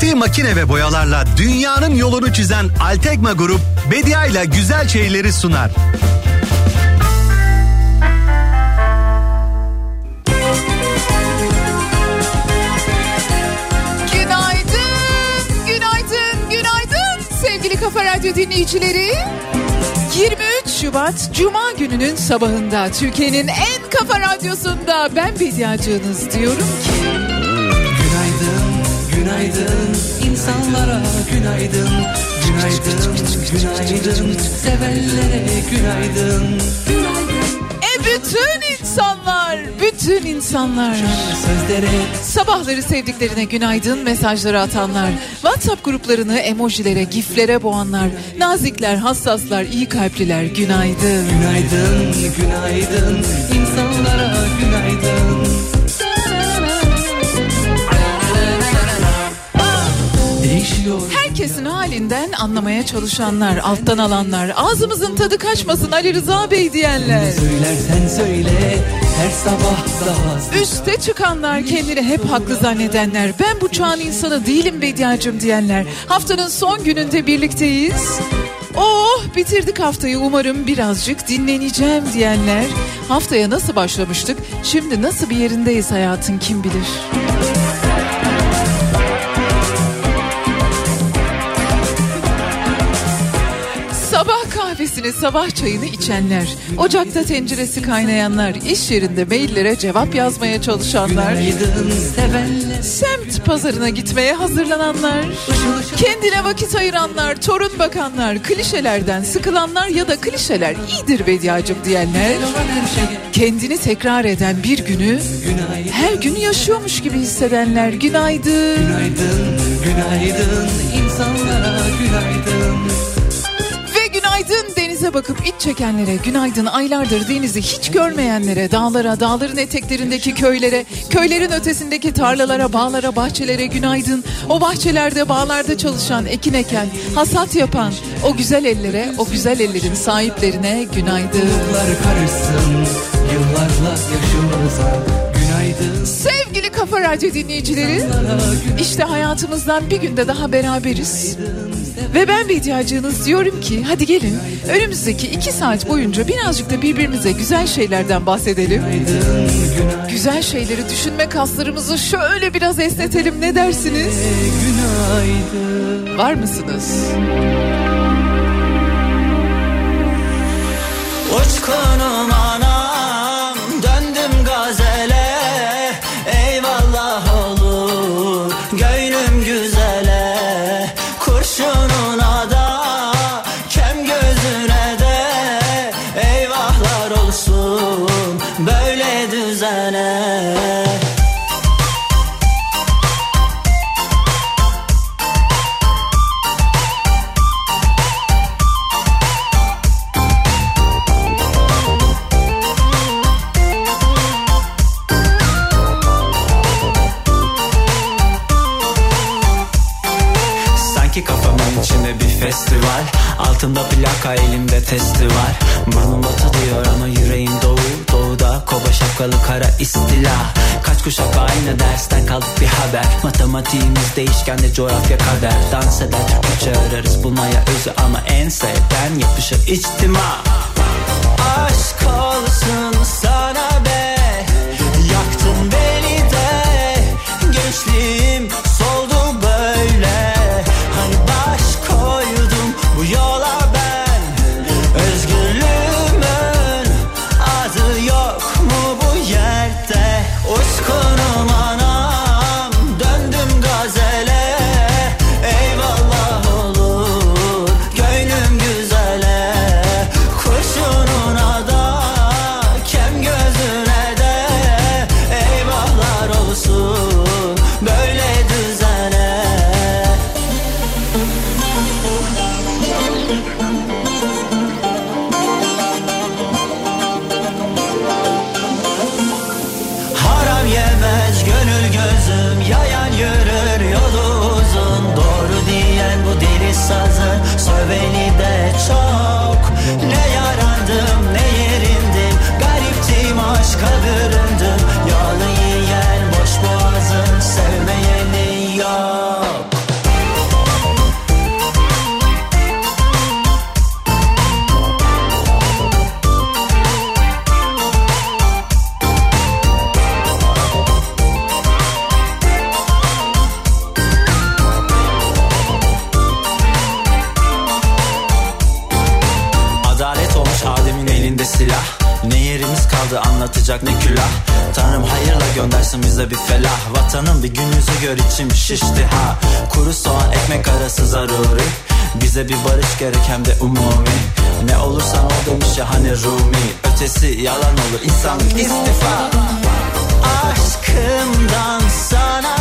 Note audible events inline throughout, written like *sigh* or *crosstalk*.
Ürettiği makine ve boyalarla dünyanın yolunu çizen Altekma Grup Bedia ile güzel şeyleri sunar. Günaydın, günaydın, günaydın sevgili Kafa Radyo dinleyicileri. 23 Şubat Cuma gününün sabahında Türkiye'nin en kafa radyosunda ben Bediacığınız diyorum ki... Günaydın, insanlara günaydın. Günaydın, günaydın sevenlere günaydın. E bütün insanlar, bütün insanlar. Sözlere Sabahları sevdiklerine günaydın mesajları atanlar, WhatsApp gruplarını emojilere, giflere boğanlar, nazikler, hassaslar, iyi kalpliler günaydın. günaydın, günaydın insanlara günaydın. Değişiyor. Herkesin halinden anlamaya çalışanlar, alttan alanlar, ağzımızın tadı kaçmasın Ali Rıza Bey diyenler. söylersen söyle her sabah daha Üste çıkanlar kendini hep haklı zannedenler. Ben bu çağın insanı değilim Bediacım diyenler. Haftanın son gününde birlikteyiz. Oh bitirdik haftayı umarım birazcık dinleneceğim diyenler. Haftaya nasıl başlamıştık? Şimdi nasıl bir yerindeyiz hayatın kim bilir. Kahvesini, sabah çayını içenler, ocakta tenceresi kaynayanlar, iş yerinde maillere cevap yazmaya çalışanlar, semt pazarına gitmeye hazırlananlar, kendine vakit ayıranlar, torun bakanlar, klişelerden sıkılanlar ya da klişeler iyidir Bediacım diyenler, kendini tekrar eden bir günü her günü yaşıyormuş gibi hissedenler günaydın. Günaydın, günaydın insanlara günaydın. Günaydın denize bakıp iç çekenlere, günaydın aylardır denizi hiç görmeyenlere, dağlara, dağların eteklerindeki köylere, köylerin ötesindeki tarlalara, bağlara, bahçelere günaydın. O bahçelerde, bağlarda çalışan, ekin eken, hasat yapan o güzel ellere, o güzel ellerin sahiplerine günaydın. Yıllarla yaşımıza. Sevgili Kafa Radyo dinleyicileri, işte hayatımızdan bir günde daha beraberiz. Ve ben bir ihtiyacınız diyorum ki hadi gelin önümüzdeki iki saat boyunca birazcık da birbirimize güzel şeylerden bahsedelim. Güzel şeyleri düşünme kaslarımızı şöyle biraz esnetelim ne dersiniz? Var mısınız? Uçkunum Plaka elimde testi var. Burnumda tadıyor ama yüreğim doğu. Doğuda kova şapkalı kara istila. Kaç kuşak aynı dersten kaldık bir haber. Matematiğimiz değişkenle coğrafya kader. Dans eder Türkçe ararız bulmaya özü Ama en sevden yapışır içtima Aşk olsun sana bir gün yüzü gör içim şişti ha. Kuru soğan ekmek arası zaruri. Bize bir barış gerek hem de umumi. Ne olursan ol demiş ya hani Rumi. Ötesi yalan olur insanlık istifa. Aşkımdan sana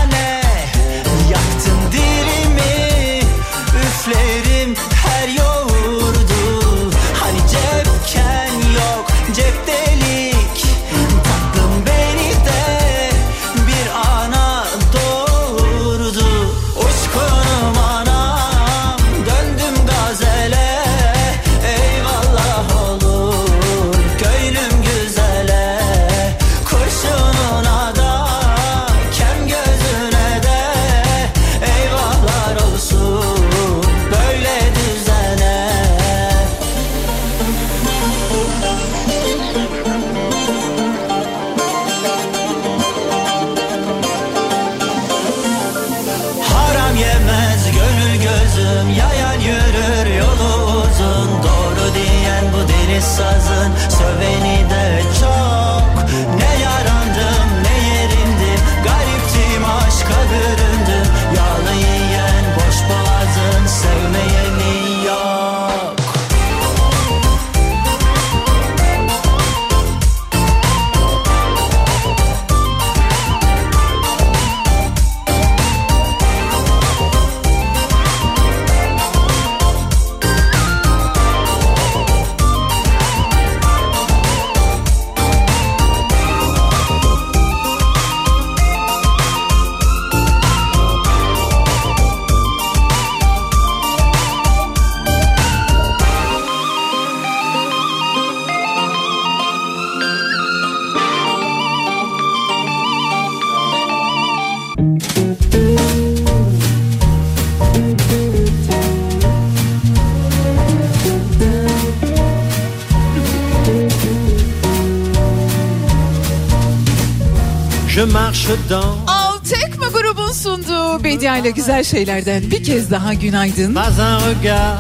ile güzel şeylerden bir kez daha günaydın.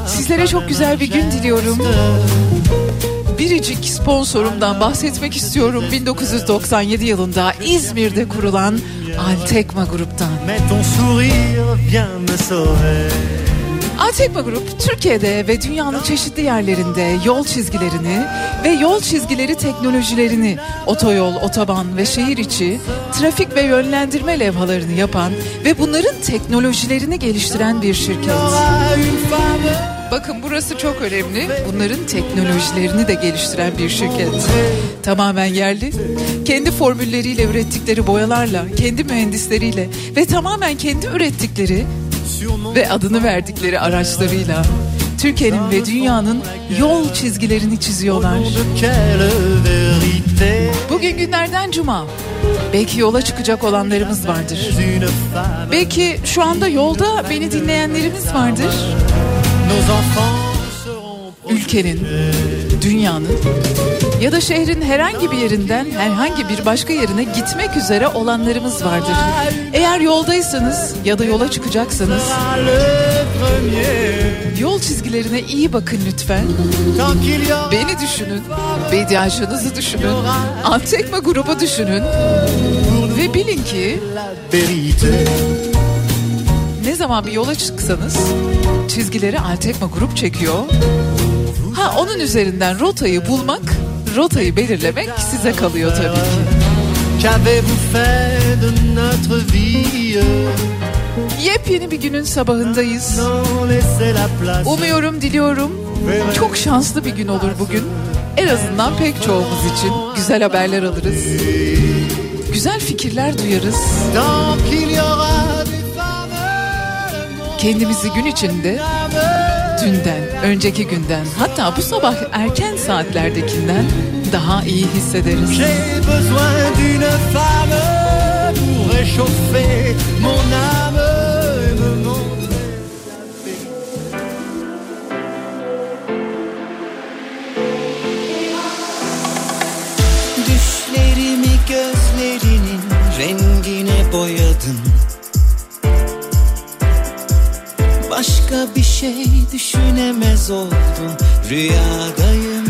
Sizlere çok güzel bir gün diliyorum. Biricik sponsorumdan bahsetmek istiyorum. 1997 yılında İzmir'de kurulan Altekma Grup'tan. Altekma Grup Türkiye'de ve dünyanın çeşitli yerlerinde yol çizgilerini ve yol çizgileri teknolojilerini, otoyol, otoban ve şehir içi trafik ve yönlendirme levhalarını yapan ve bunların teknolojilerini geliştiren bir şirket. Bakın burası çok önemli. Bunların teknolojilerini de geliştiren bir şirket. Tamamen yerli. Kendi formülleriyle ürettikleri boyalarla, kendi mühendisleriyle ve tamamen kendi ürettikleri ve adını verdikleri araçlarıyla Türkiye'nin ve dünyanın yol çizgilerini çiziyorlar. Bugün günlerden cuma. Belki yola çıkacak olanlarımız vardır. Belki şu anda yolda beni dinleyenlerimiz vardır. Ülkenin, dünyanın ya da şehrin herhangi bir yerinden herhangi bir başka yerine gitmek üzere olanlarımız vardır. Eğer yoldaysanız ya da yola çıkacaksanız yol çizgilerine iyi bakın lütfen. Beni düşünün, Bediacınızı düşünün, Antekma grubu düşünün ve bilin ki ne zaman bir yola çıksanız çizgileri Altekma grup çekiyor. Ha onun üzerinden rotayı bulmak rotayı belirlemek size kalıyor tabii ki. Yepyeni bir günün sabahındayız. Umuyorum, diliyorum çok şanslı bir gün olur bugün. En azından pek çoğumuz için güzel haberler alırız. Güzel fikirler duyarız. Kendimizi gün içinde dünden, önceki günden hatta bu sabah erken saatlerdekinden daha iyi hissederiz. Düşlerimi gözlerinin rengine boyadın Başka bir şey düşünemez oldum. Rüyadayım.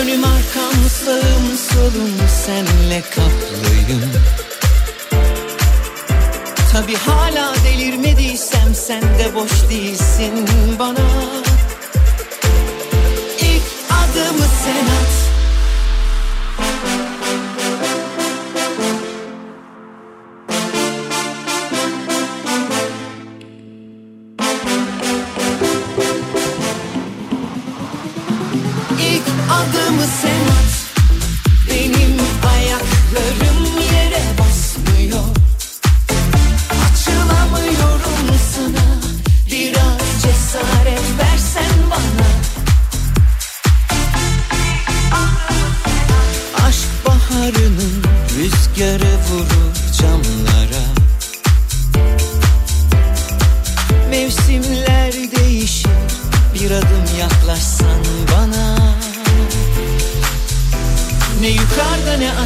Önüm arkam sağım solum senle kaplıyım. Tabi hala delirmediysem sen de boş değilsin bana. İlk adımı sen at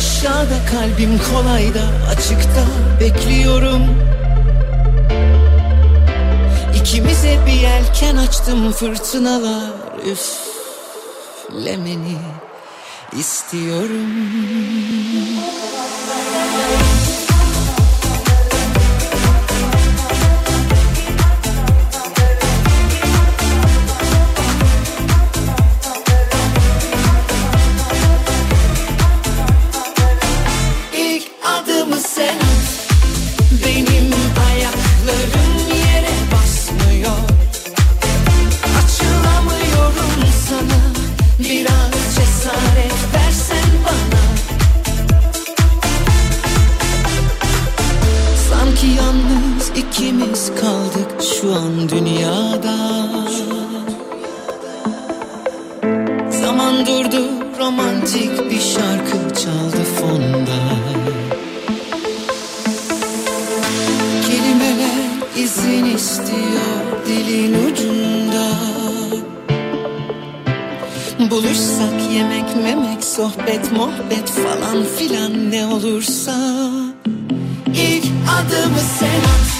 Aşağıda kalbim kolayda açıkta bekliyorum. İkimize bir yelken açtım fırtınalar üflemeni istiyorum. romantik bir şarkı çaldı fonda. Kelimeler izin istiyor dilin ucunda. Buluşsak yemek memek sohbet muhabbet falan filan ne olursa. İlk adımı sen at.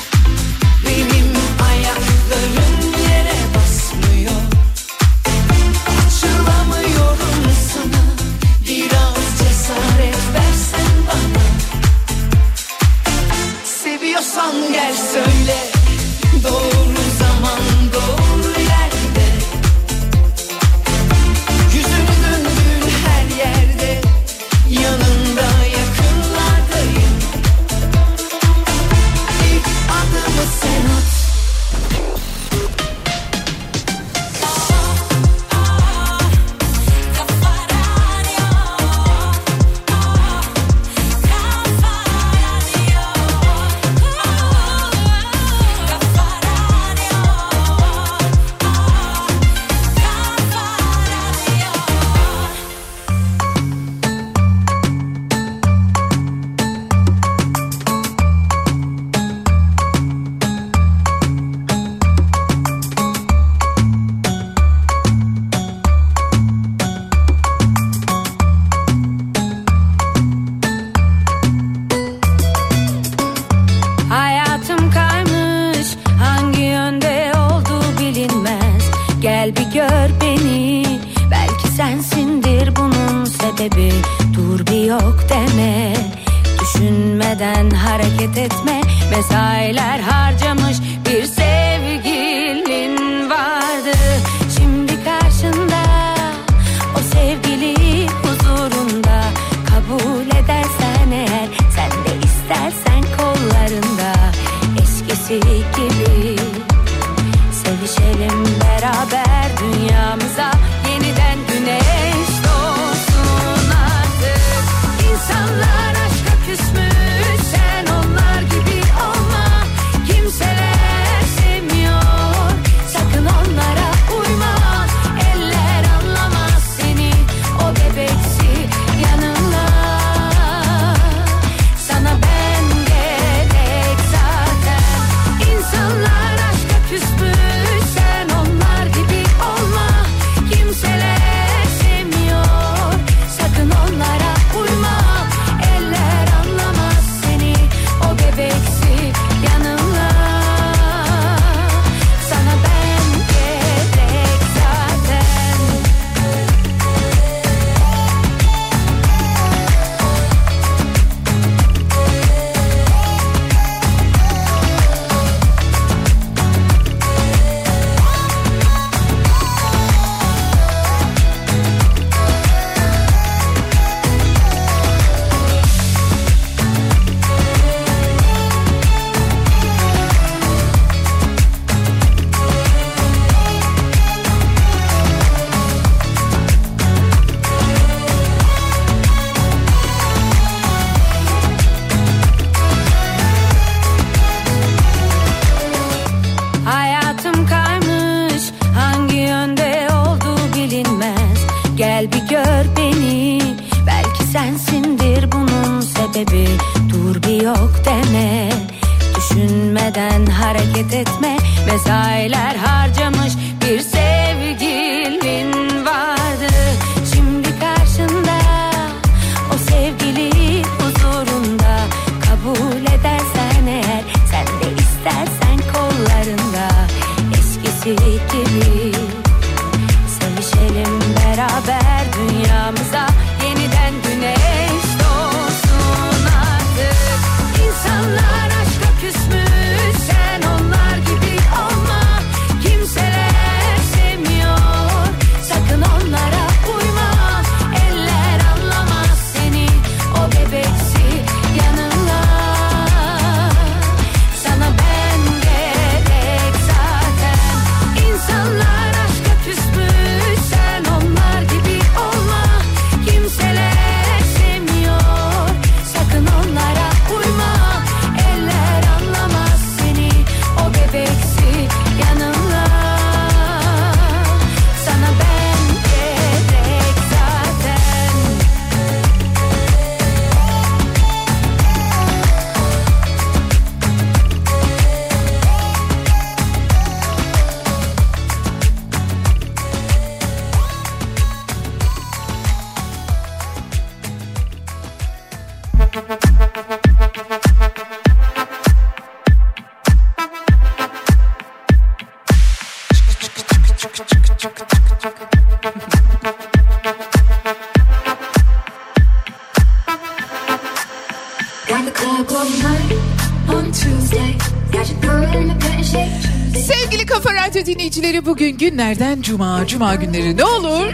Günlerden cuma, cuma günleri ne olur?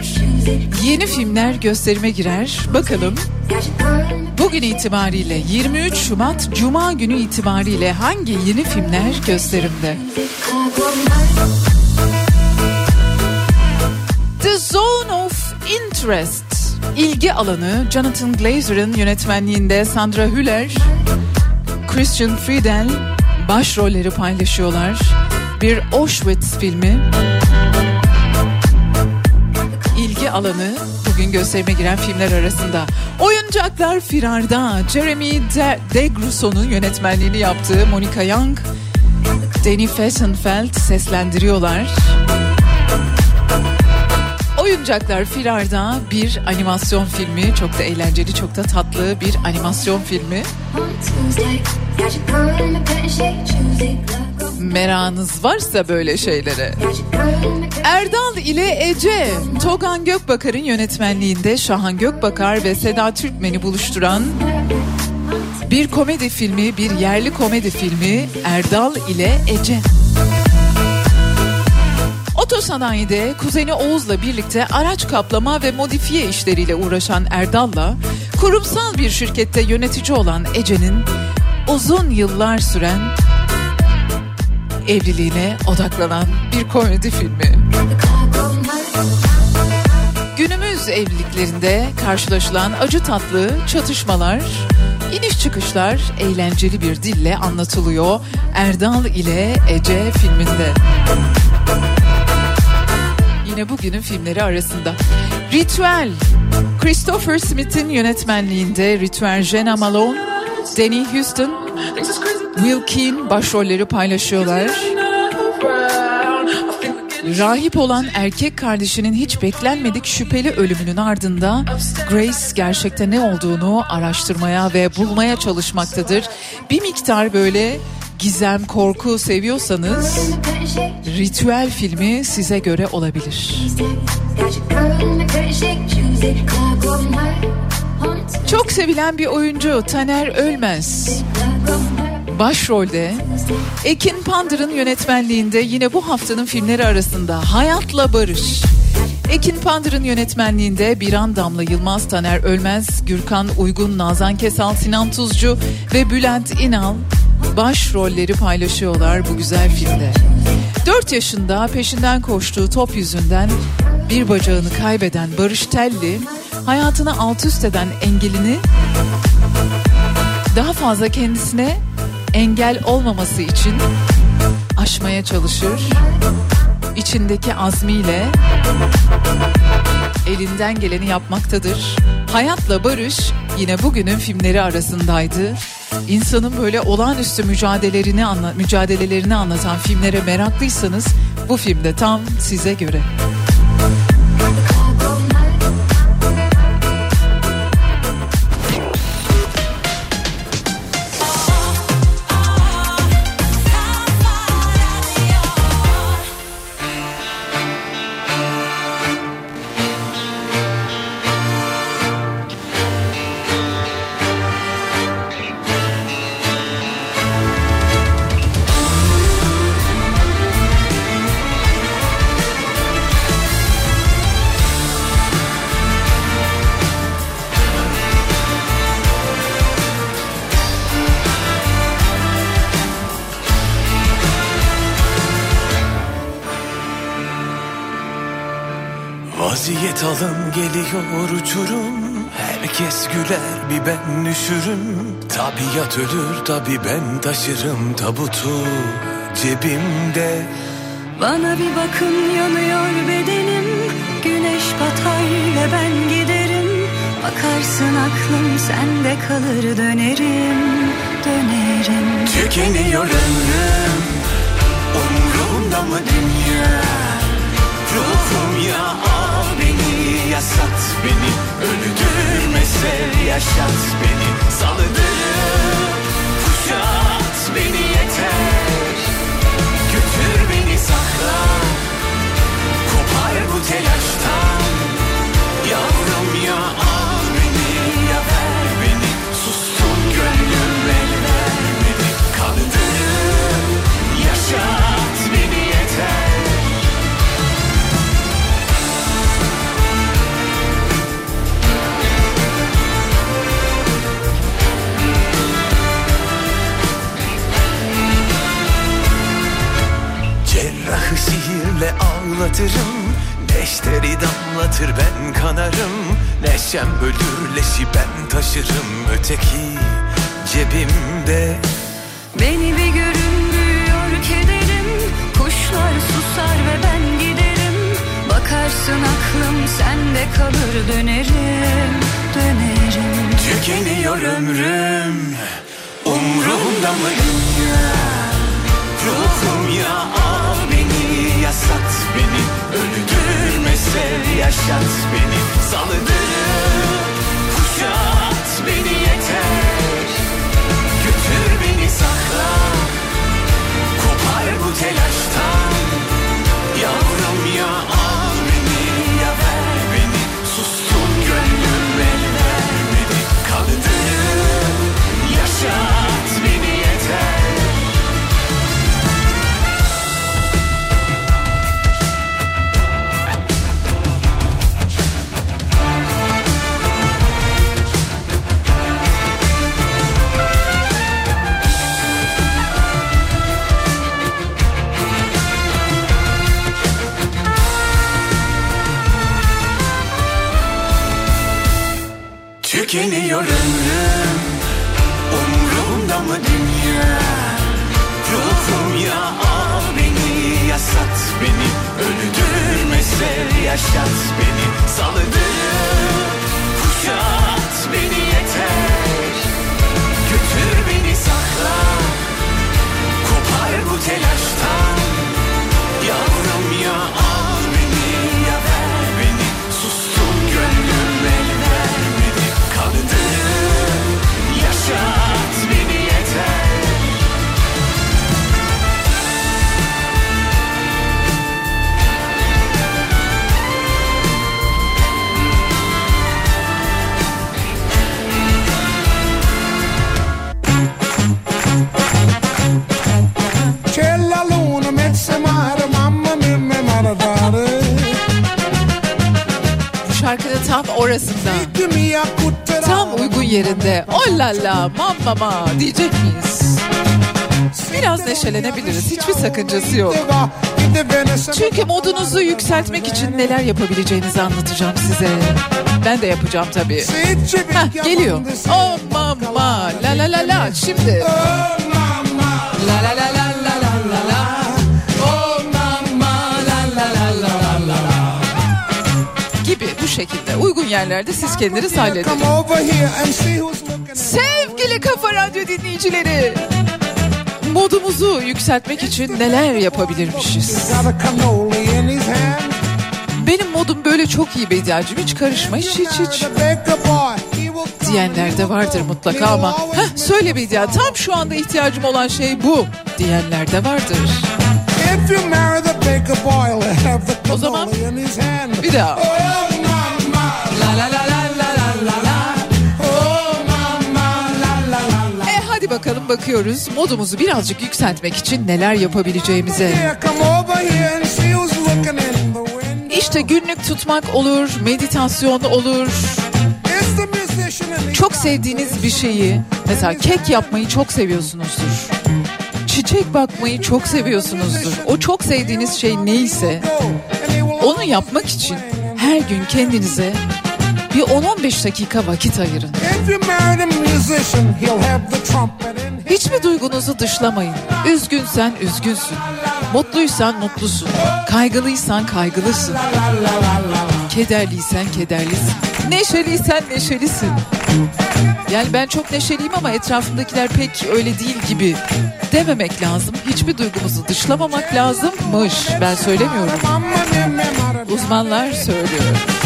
Yeni filmler gösterime girer. Bakalım bugün itibariyle 23 Şubat Cuma günü itibariyle hangi yeni filmler gösterimde? The Zone of Interest ilgi alanı Jonathan Glazer'ın yönetmenliğinde Sandra Hüller, Christian Friedel başrolleri paylaşıyorlar. Bir Auschwitz filmi. İlgi alanı bugün gösterime giren filmler arasında. Oyuncaklar Firarda, Jeremy De Degrusso'nun yönetmenliğini yaptığı Monica Young, Danny Fessenfeld seslendiriyorlar. Oyuncaklar Firarda bir animasyon filmi. Çok da eğlenceli, çok da tatlı bir animasyon filmi. Meranız varsa böyle şeylere. Erdal ile Ece, Togan Gökbakar'ın yönetmenliğinde Şahan Gökbakar ve Seda Türkmen'i buluşturan bir komedi filmi, bir yerli komedi filmi Erdal ile Ece. Otosanayide kuzeni Oğuz'la birlikte araç kaplama ve modifiye işleriyle uğraşan Erdal'la kurumsal bir şirkette yönetici olan Ece'nin uzun yıllar süren evliliğine odaklanan bir komedi filmi. Evliliklerinde karşılaşılan acı tatlı çatışmalar, iniş çıkışlar eğlenceli bir dille anlatılıyor Erdal ile Ece filminde. Yine bugünün filmleri arasında. Ritüel, Christopher Smith'in yönetmenliğinde Ritüel Jenna Malone, Danny Houston, Will Keane başrolleri paylaşıyorlar. Rahip olan erkek kardeşinin hiç beklenmedik şüpheli ölümünün ardında Grace gerçekte ne olduğunu araştırmaya ve bulmaya çalışmaktadır. Bir miktar böyle gizem, korku seviyorsanız ritüel filmi size göre olabilir. Çok sevilen bir oyuncu Taner Ölmez. Başrolde Ekin Pandır'ın yönetmenliğinde yine bu haftanın filmleri arasında Hayatla Barış. Ekin Pandır'ın yönetmenliğinde Biran Damla Yılmaz Taner Ölmez, Gürkan Uygun, Nazan Kesal, Sinan Tuzcu ve Bülent İnal başrolleri paylaşıyorlar bu güzel filmde. 4 yaşında peşinden koştuğu top yüzünden bir bacağını kaybeden Barış Telli hayatını alt üst eden engelini daha fazla kendisine engel olmaması için aşmaya çalışır. İçindeki azmiyle elinden geleni yapmaktadır. Hayatla Barış yine bugünün filmleri arasındaydı. insanın böyle olağanüstü mücadelelerini anla, mücadelelerini anlatan filmlere meraklıysanız bu filmde tam size göre. Alın geliyor uçurum. Herkes güler bir ben düşürüm Tabiat ölür tabi ben taşırım tabutu cebimde. Bana bir bakın yanıyor bedenim. Güneş batar ve ben giderim. Bakarsın aklım sende kalır dönerim. Dönerim. Tükeniyor ömrüm Umrumda mı dünya Ruhum ya al beni Yasat beni Öldürme sev yaşat beni. Salıdır Kuşat beni yeter. Götür beni sakla Kopar bu telaştan. Yavrum ya al beni Ya ver beni. Sustum gönlüm el vermedi Kaldır Yaşat Sihirle ağlatırım Neşteri damlatır ben kanarım. Neşem ölür leşi ben taşırım Öteki cebimde. Beni bir görün büyüyor kederim Kuşlar susar ve ben giderim. Bakarsın aklım sende kalır dönerim Dönerim. Tükeniyor ömrüm Umrumda mı dünya Ruhum ya beni Yasat beni Öldürme sev yaşat beni. Salıdır Kuşat beni yeter. Götür beni sakla Kopar bu telaştan. Yavrum ya al beni Ya ver beni. Sustum gönlüm el vermedi Kaldır Yaşat Tükeniyor ömrüm Umrumda mı dünya? Ruhum ya al beni Yasat beni. Öldürme sev yaşat beni. Salıdır Kuşat beni yeter. Götür beni sakla. Kopar bu telaştan yerinde. Oh la la mamma diyecek miyiz? Biraz neşelenebiliriz. Hiçbir sakıncası yok. Çünkü modunuzu yükseltmek için neler yapabileceğinizi anlatacağım size. Ben de yapacağım tabii. Heh, geliyor. Oh mama la la la la. Şimdi. La la la la şekilde uygun yerlerde siz kendiniz halledin. Sevgili Kafa Radyo dinleyicileri. Modumuzu yükseltmek için neler yapabilirmişiz? Benim modum böyle çok iyi Bediacığım hiç karışma hiç hiç hiç. Diyenler de vardır mutlaka ama heh, söyle Bedia tam şu anda ihtiyacım olan şey bu diyenler de vardır. O zaman bir daha. Hadi bakalım bakıyoruz modumuzu birazcık yükseltmek için neler yapabileceğimize. İşte günlük tutmak olur, meditasyon olur. Çok sevdiğiniz bir şeyi, mesela kek yapmayı çok seviyorsunuzdur. Çiçek bakmayı çok seviyorsunuzdur. O çok sevdiğiniz şey neyse onu yapmak için her gün kendinize bir 10-15 dakika vakit ayırın. Hiçbir duygunuzu dışlamayın. Üzgünsen üzgünsün. Mutluysan mutlusun. Kaygılıysan kaygılısın. Kederliysen kederlisin. Neşeliysen neşelisin. Yani ben çok neşeliyim ama etrafımdakiler pek öyle değil gibi dememek lazım. Hiçbir duygumuzu dışlamamak lazımmış. Ben söylemiyorum. Uzmanlar söylüyor.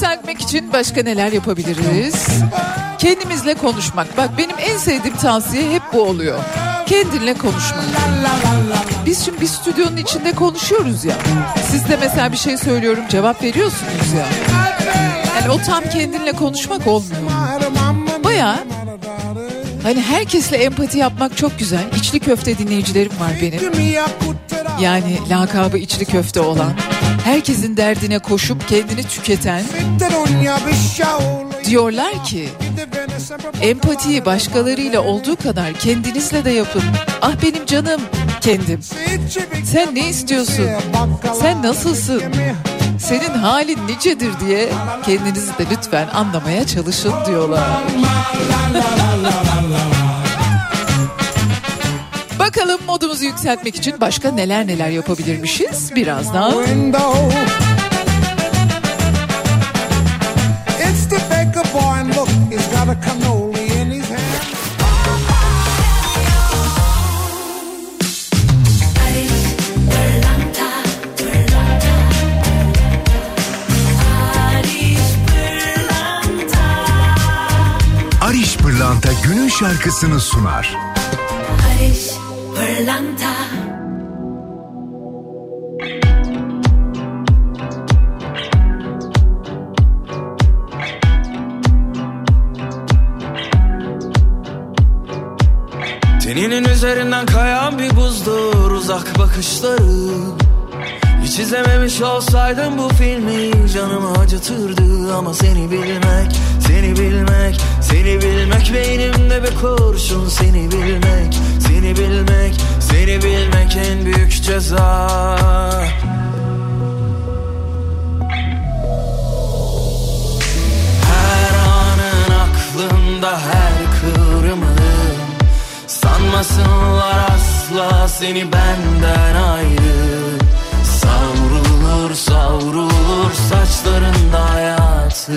Yükseltmek için başka neler yapabiliriz? Kendimizle konuşmak. Bak benim en sevdiğim tavsiye hep bu oluyor. Kendinle konuşmak. Biz şimdi bir stüdyonun içinde konuşuyoruz ya. Siz de mesela bir şey söylüyorum cevap veriyorsunuz ya. Yani o tam kendinle konuşmak olmuyor. Baya hani herkesle empati yapmak çok güzel. İçli köfte dinleyicilerim var benim. Yani lakabı içli köfte olan. Herkesin derdine koşup kendini tüketen. Diyorlar ki empatiyi başkalarıyla olduğu kadar kendinizle de yapın. Ah benim canım kendim. Sen ne istiyorsun? Sen nasılsın? Senin halin nicedir diye kendinizi de lütfen anlamaya çalışın diyorlar. *laughs* Bakalım modumuzu yükseltmek için başka neler neler yapabilirmişiz birazdan. It's the baker boy and look, he's got a cannoli in his hand. Ariş Pırlanta günün şarkısını sunar. Barış Pırlanta Teninin üzerinden kayan bir buzdur uzak bakışları. Hiç izlememiş olsaydım bu filmi canımı acıtırdı. Ama seni bilmek, seni bilmek, seni bilmek Beynimde bir kurşun seni bilmek, seni bilmek, seni bilmek en büyük ceza. Her anın aklımda her kıvrımın Sanmasınlar asla seni benden ayrı. Savrulur savrulur saçlarında hayatı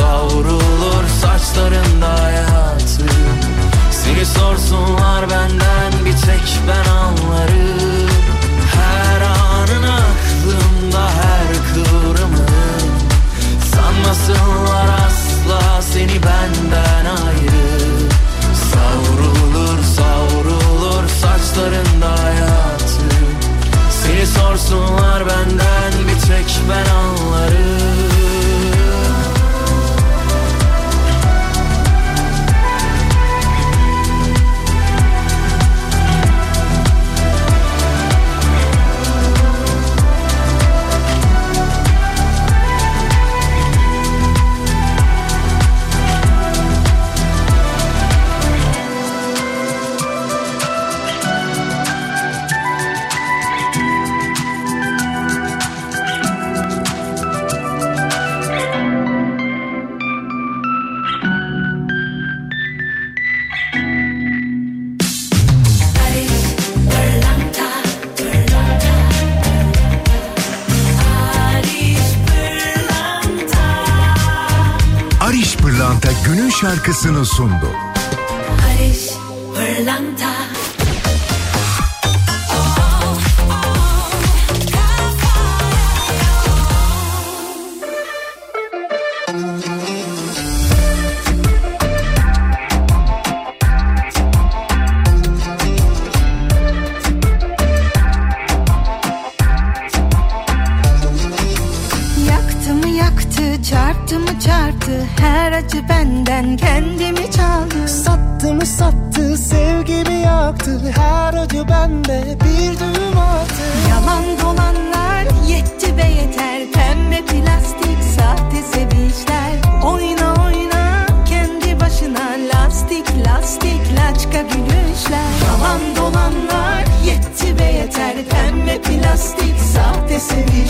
Savrulur saçlarında hayatı. Seni sorsunlar benden bir tek ben anlarım. Her anın aklımda her kıvrımın Sanmasınlar asla seni benden ayır Savrulur savrulur saçlarında hayatı. Seni sorsunlar benden bir tek ben anlarım. şarkısını sundu. Barış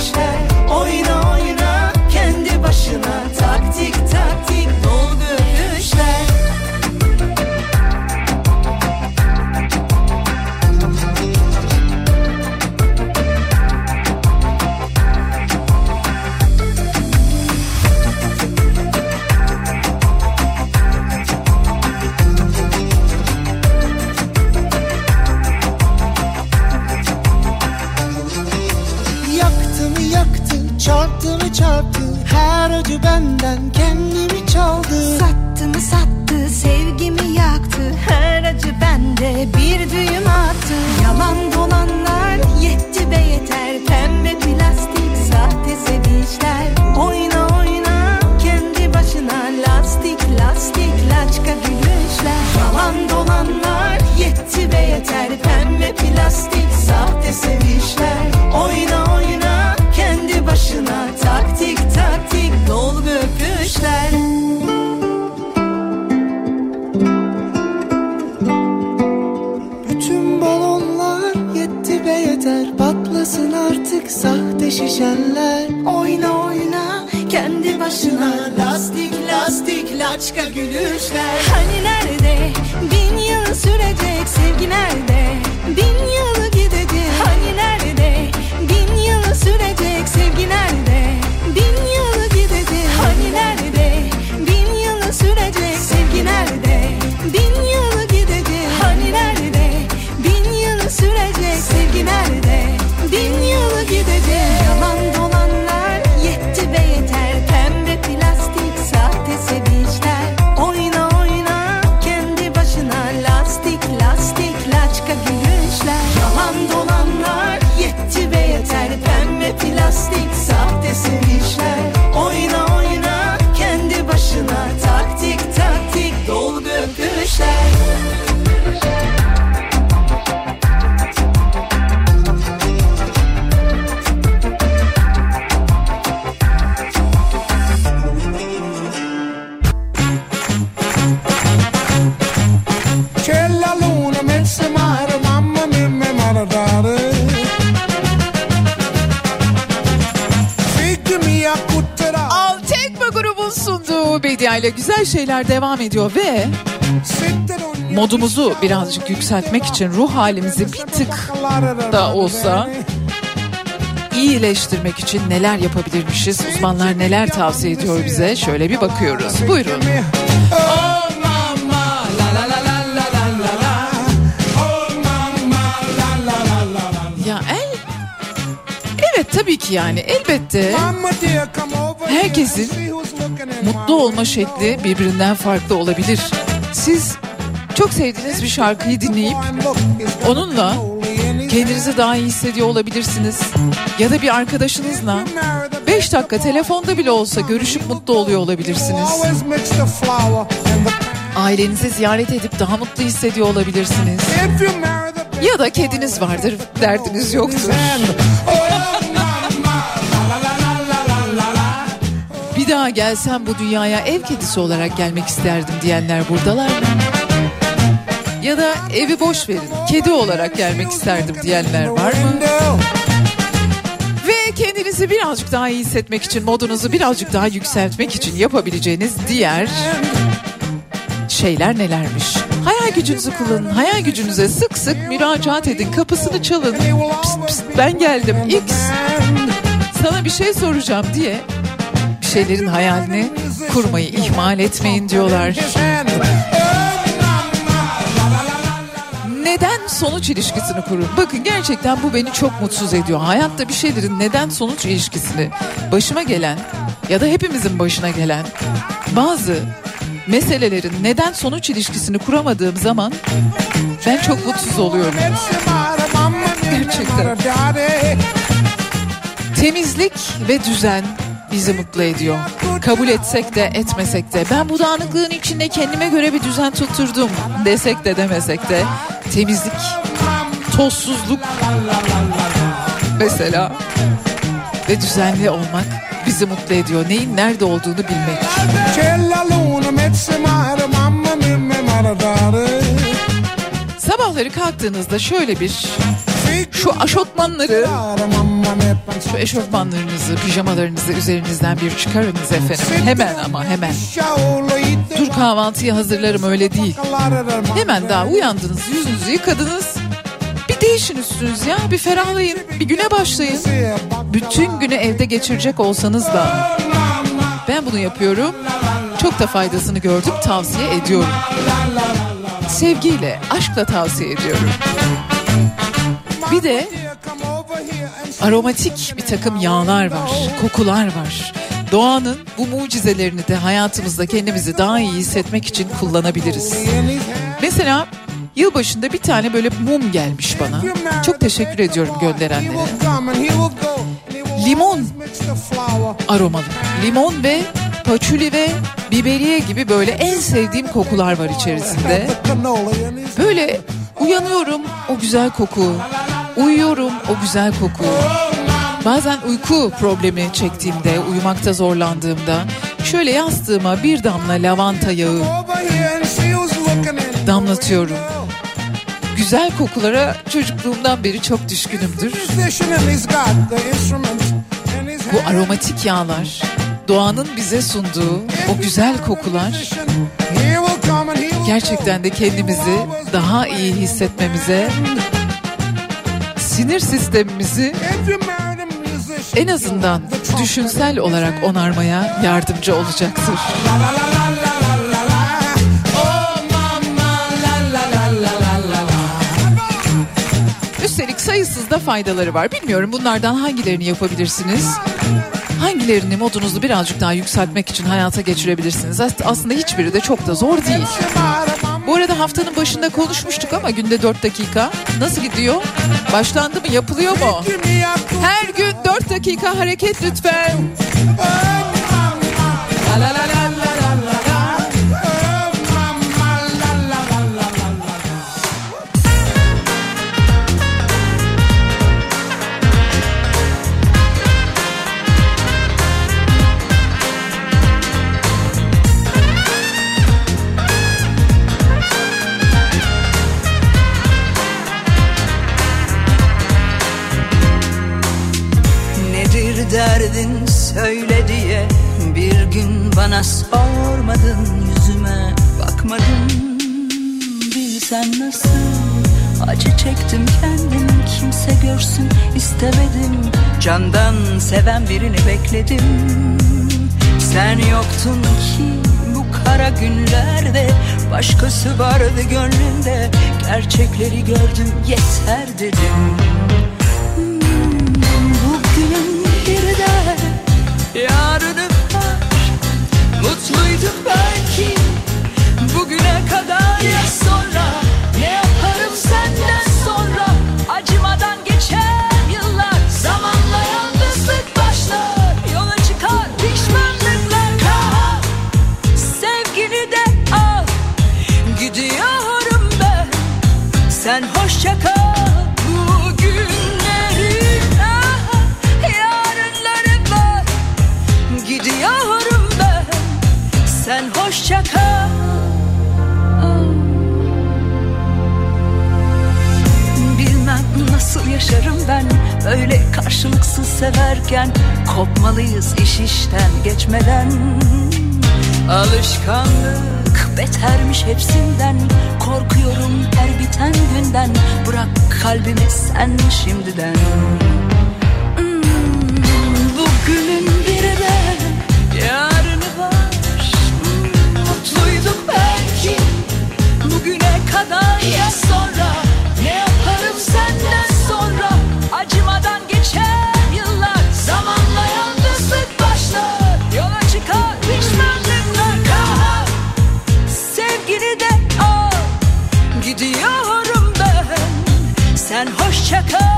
share. birazcık yükseltmek için ruh halimizi bir tık da olsa iyileştirmek için neler yapabilirmişiz? Uzmanlar neler tavsiye ediyor bize? Şöyle bir bakıyoruz. Buyurun. Ya el Evet tabii ki yani elbette herkesin mutlu olma şekli birbirinden farklı olabilir. Siz çok sevdiğiniz bir şarkıyı dinleyip onunla kendinizi daha iyi hissediyor olabilirsiniz. Ya da bir arkadaşınızla 5 dakika telefonda bile olsa görüşüp mutlu oluyor olabilirsiniz. Ailenizi ziyaret edip daha mutlu hissediyor olabilirsiniz. Ya da kediniz vardır, derdiniz yoktur. Bir daha gelsem bu dünyaya ev kedisi olarak gelmek isterdim diyenler buradalar mı? Ya da evi boş verin, kedi olarak gelmek isterdim diyenler var mı? Ve kendinizi birazcık daha iyi hissetmek için, modunuzu birazcık daha yükseltmek için yapabileceğiniz diğer şeyler nelermiş? Hayal gücünüzü kullanın. Hayal gücünüze sık sık müracaat edin. Kapısını çalın. Pist, pist, ben geldim. X. Sana bir şey soracağım diye bir şeylerin hayalini kurmayı ihmal etmeyin diyorlar. Neden sonuç ilişkisini kurun? Bakın gerçekten bu beni çok mutsuz ediyor. Hayatta bir şeylerin neden sonuç ilişkisini başıma gelen ya da hepimizin başına gelen bazı meselelerin neden sonuç ilişkisini kuramadığım zaman ben çok mutsuz oluyorum. Gerçekten. Temizlik ve düzen bizi mutlu ediyor. Kabul etsek de etmesek de ben bu dağınıklığın içinde kendime göre bir düzen tutturdum desek de demesek de temizlik, tozsuzluk mesela ve düzenli olmak bizi mutlu ediyor. Neyin nerede olduğunu bilmek. Sabahları kalktığınızda şöyle bir şu aşotmanları şu eşofmanlarınızı, pijamalarınızı üzerinizden bir çıkarınız efendim. Hemen ama hemen. Dur kahvaltıyı hazırlarım öyle değil. Hemen daha uyandınız, yüzünüzü yıkadınız. Bir değişin üstünüz ya, bir ferahlayın, bir güne başlayın. Bütün günü evde geçirecek olsanız da ben bunu yapıyorum. Çok da faydasını gördüm, tavsiye ediyorum. Sevgiyle, aşkla tavsiye ediyorum. Bir de aromatik bir takım yağlar var, kokular var. Doğanın bu mucizelerini de hayatımızda kendimizi daha iyi hissetmek için kullanabiliriz. Mesela yılbaşında bir tane böyle mum gelmiş bana. Çok teşekkür ediyorum gönderenlere. Limon aromalı. Limon ve paçuli ve biberiye gibi böyle en sevdiğim kokular var içerisinde. Böyle uyanıyorum o güzel koku. Uyuyorum o güzel koku. Bazen uyku problemi çektiğimde, uyumakta zorlandığımda şöyle yastığıma bir damla lavanta yağı damlatıyorum. Güzel kokulara çocukluğumdan beri çok düşkünümdür. Bu aromatik yağlar, doğanın bize sunduğu o güzel kokular gerçekten de kendimizi daha iyi hissetmemize, sinir sistemimizi en azından düşünsel olarak onarmaya yardımcı olacaktır. Üstelik sayısız da faydaları var. Bilmiyorum bunlardan hangilerini yapabilirsiniz? Hangilerini modunuzu birazcık daha yükseltmek için hayata geçirebilirsiniz? Aslında hiçbiri de çok da zor değil. Bu arada haftanın başında konuşmuştuk ama günde 4 dakika. Nasıl gidiyor? Başlandı mı? Yapılıyor mu? Her gün 4 dakika hareket lütfen. Çektim kendim kimse görsün istemedim. Candan seven birini bekledim. Sen yoktun ki bu kara günlerde Başkası vardı gönlünde. Gerçekleri gördüm yeter dedim. Hmm, Bugün bir de yarını var. Mutluyduk belki bugüne kadar. Ya sonra Kopmalıyız iş işten geçmeden. Alışkanlık betermiş hepsinden Korkuyorum her biten günden. Bırak kalbimi sen şimdiden. Hmm, Bugünün biri de yarını var. Hmm, Mutluyduk belki Sen hoşça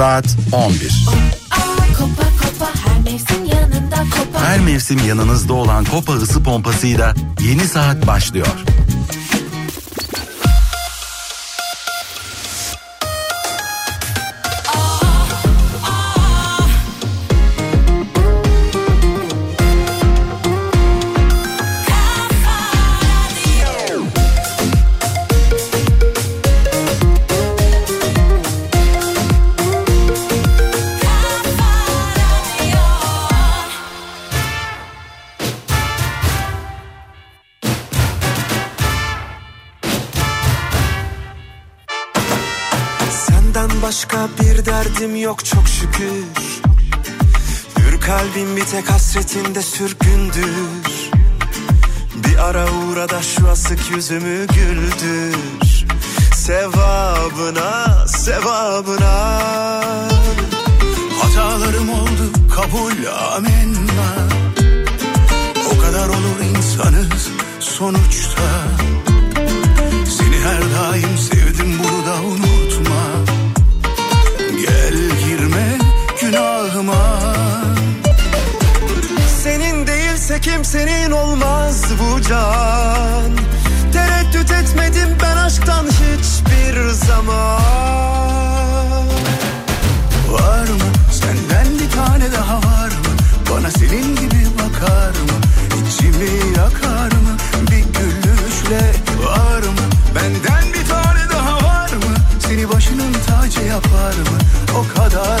Saat 11. Kopa kopa her mevsim yanında kopa. Her mevsim yanınızda olan Kopa ısı pompasıyla yeni saat başlıyor. Derdim yok çok şükür. Hür kalbim bir tek hasretinde sürgündür. Bir ara uğra da şu asık yüzümü güldür. Sevabına, sevabına. Hatalarım oldu kabul amenna. O kadar olur insanız sonuçta. Seni her daim sevdim kimsenin olmaz bu can. Tereddüt etmedim ben aşktan hiçbir zaman. Var mı? Senden bir tane daha var mı? Bana senin gibi bakar mı? İçimi yakar mı? Bir gülüşle var mı? Benden bir tane daha var mı? Seni başının tacı yapar mı? O kadar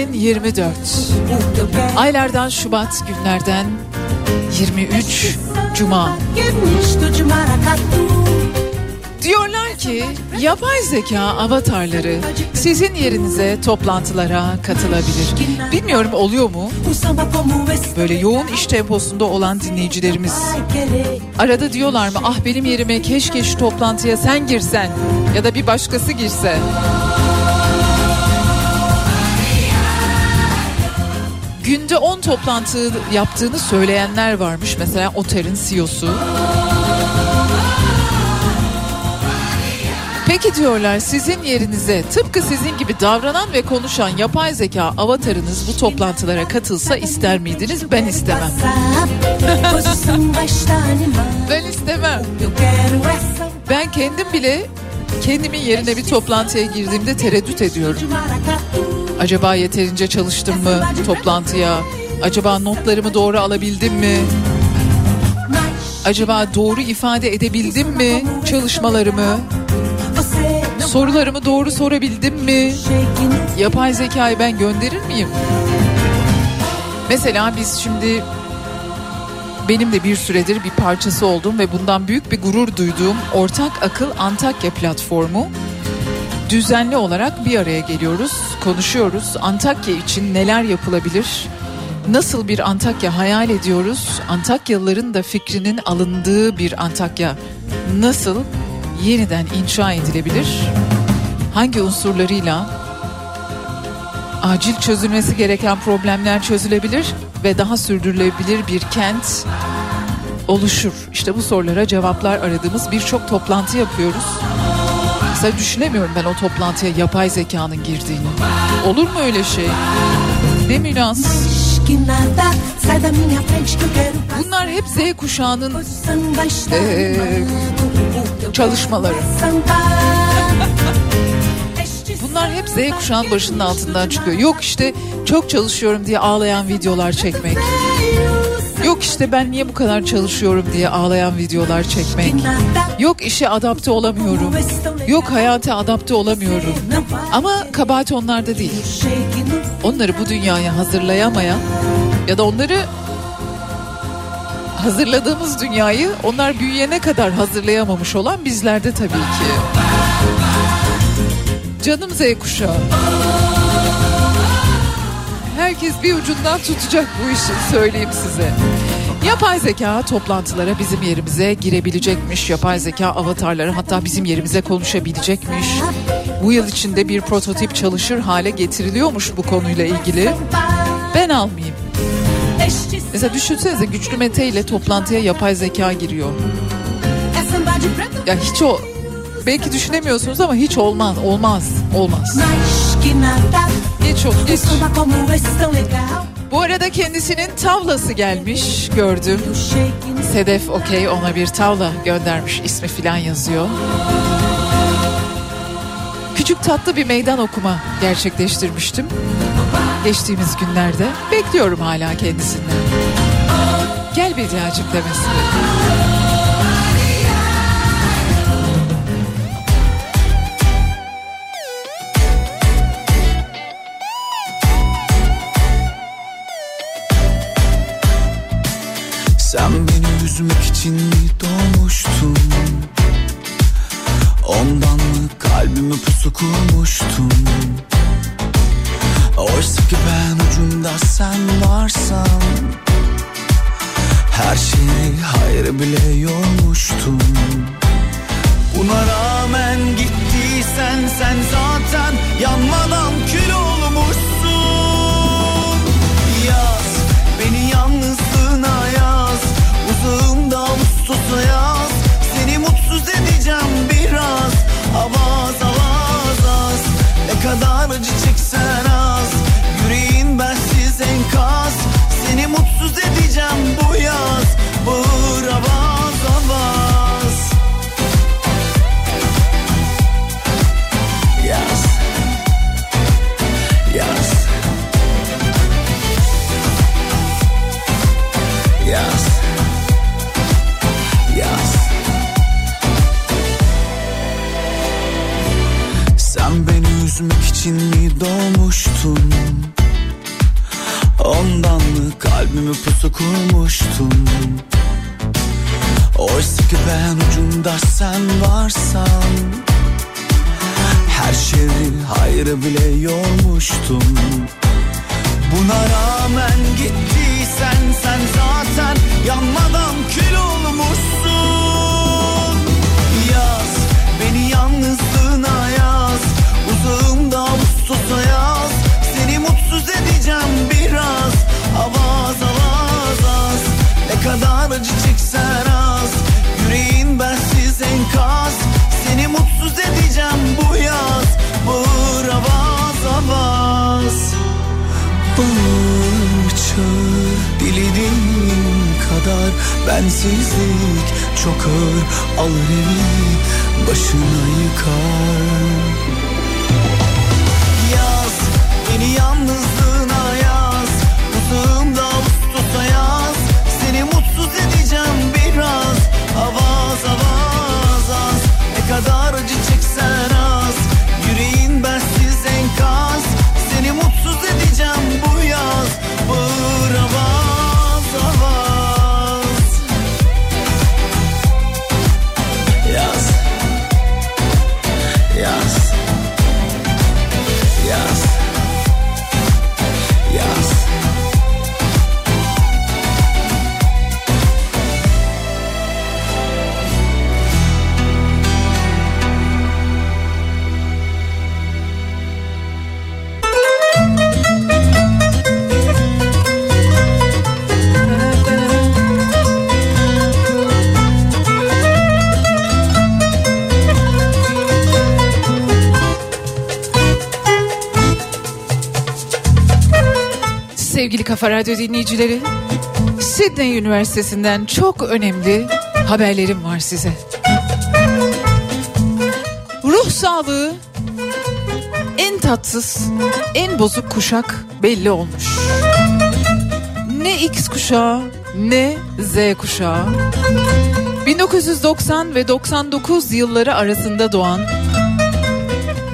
2024. Aylardan Şubat günlerden 23 Cuma. Diyorlar ki yapay zeka avatarları sizin yerinize toplantılara katılabilir. Bilmiyorum oluyor mu? Böyle yoğun iş temposunda olan dinleyicilerimiz arada diyorlar mı ah benim yerime keşke şu toplantıya sen girsen ya da bir başkası girse. Günde 10 toplantı yaptığını söyleyenler varmış. Mesela Oter'in CEO'su. Peki diyorlar sizin yerinize tıpkı sizin gibi davranan ve konuşan yapay zeka avatarınız bu toplantılara katılsa ister miydiniz? Ben istemem. *laughs* Ben istemem. Ben kendim bile kendimin yerine bir toplantıya girdiğimde tereddüt ediyorum. Acaba yeterince çalıştım mı toplantıya? Acaba notlarımı doğru alabildim mi? Acaba doğru ifade edebildim mi çalışmalarımı? Sorularımı doğru sorabildim mi? Yapay zekayı ben gönderir miyim? Mesela biz şimdi benim de bir süredir bir parçası oldum ve bundan büyük bir gurur duyduğum Ortak Akıl Antakya platformu düzenli olarak bir araya geliyoruz, konuşuyoruz. Antakya için neler yapılabilir? Nasıl bir Antakya hayal ediyoruz? Antakyalıların da fikrinin alındığı bir Antakya nasıl yeniden inşa edilebilir? Hangi unsurlarıyla acil çözülmesi gereken problemler çözülebilir ve daha sürdürülebilir bir kent oluşur. İşte bu sorulara cevaplar aradığımız birçok toplantı yapıyoruz. Mesela düşünemiyorum ben o toplantıya yapay zekanın girdiğini. Olur mu öyle şey? Quero passar. Bunlar hep Z kuşağının. Eu çalışmaları. *laughs* Bunlar hep Z kuşağın başının altından çıkıyor. Yok işte çok çalışıyorum diye ağlayan videolar çekmek. Yok işte ben niye bu kadar çalışıyorum diye ağlayan videolar çekmek. Yok işe adapte olamıyorum. Yok hayata adapte olamıyorum. Ama kabahat onlarda değil. Onları bu dünyaya hazırlayamayan ya da onları hazırladığımız dünyayı onlar büyüyene kadar hazırlayamamış olan bizlerde tabii ki. Canım Z kuşağı. Herkes bir ucundan tutacak bu işi söyleyeyim size. Yapay zeka toplantılara bizim yerimize girebilecekmiş. Yapay zeka avatarları hatta bizim yerimize konuşabilecekmiş. Bu yıl içinde bir prototip çalışır hale getiriliyormuş bu konuyla ilgili. Ben almayayım. Mesela düşünsenize güçlü Mete ile toplantıya yapay zeka giriyor. Ya hiç o belki düşünemiyorsunuz ama hiç olmaz olmaz olmaz. Geç ol geç. Bu arada kendisinin tavlası gelmiş gördüm. Sedef okey ona bir tavla göndermiş ismi filan yazıyor. Küçük tatlı bir meydan okuma gerçekleştirmiştim. Geçtiğimiz günlerde bekliyorum hala kendisinden. Gel Bediacım demesini. İçin mi doğmuştun? Ondan mı kalbimi pusu kurmuştun? Oysa ki ben ucunda sen varsan Her şeyi hayır bile yormuştum Buna rağmen gittiysen sen zaten yanmadan mutsuz edeceğim bu yaz Bağır avaz avaz. Yaz Yaz. Yaz Yaz. Sen beni üzmek için mi doğmuştun? Ondan kalbimi pusu kurmuştun Oysa ki ben ucunda sen varsan Her şeyi hayrı bile yormuştum. Buna rağmen gittiysen sen zaten yanmadan kül olmuşsun. Yaz beni yalnızlığına yaz Uzağımda Ağustos'a yaz. Seni mutsuz edeceğim biraz Kadar acı çeksen az. Yüreğin bensiz enkaz. Seni mutsuz edeceğim bu yaz. Bağır avaz avaz. Bağır çağır dilediğin kadar Bensizlik çok ağır. Alır evi başına yıkar. Yaz beni yalnızlığına Sevgili Kafa Radyo dinleyicileri, Sydney Üniversitesi'nden çok önemli haberlerim var size. Ruh sağlığı en tatsız, en bozuk kuşak belli olmuş. Ne X kuşağı ne Z kuşağı. 1990 ve 99 yılları arasında doğan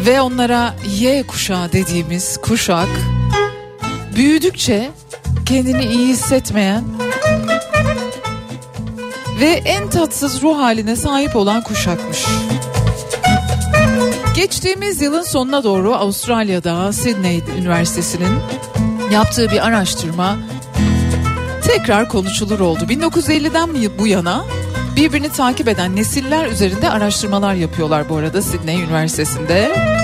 ve onlara Y kuşağı dediğimiz kuşak büyüdükçe kendini iyi hissetmeyen ve en tatsız ruh haline sahip olan kuşakmış. Geçtiğimiz yılın sonuna doğru Avustralya'da Sydney Üniversitesi'nin yaptığı bir araştırma tekrar konuşulur oldu. 1950'den bu yana birbirini takip eden nesiller üzerinde araştırmalar yapıyorlar bu arada Sydney Üniversitesi'nde.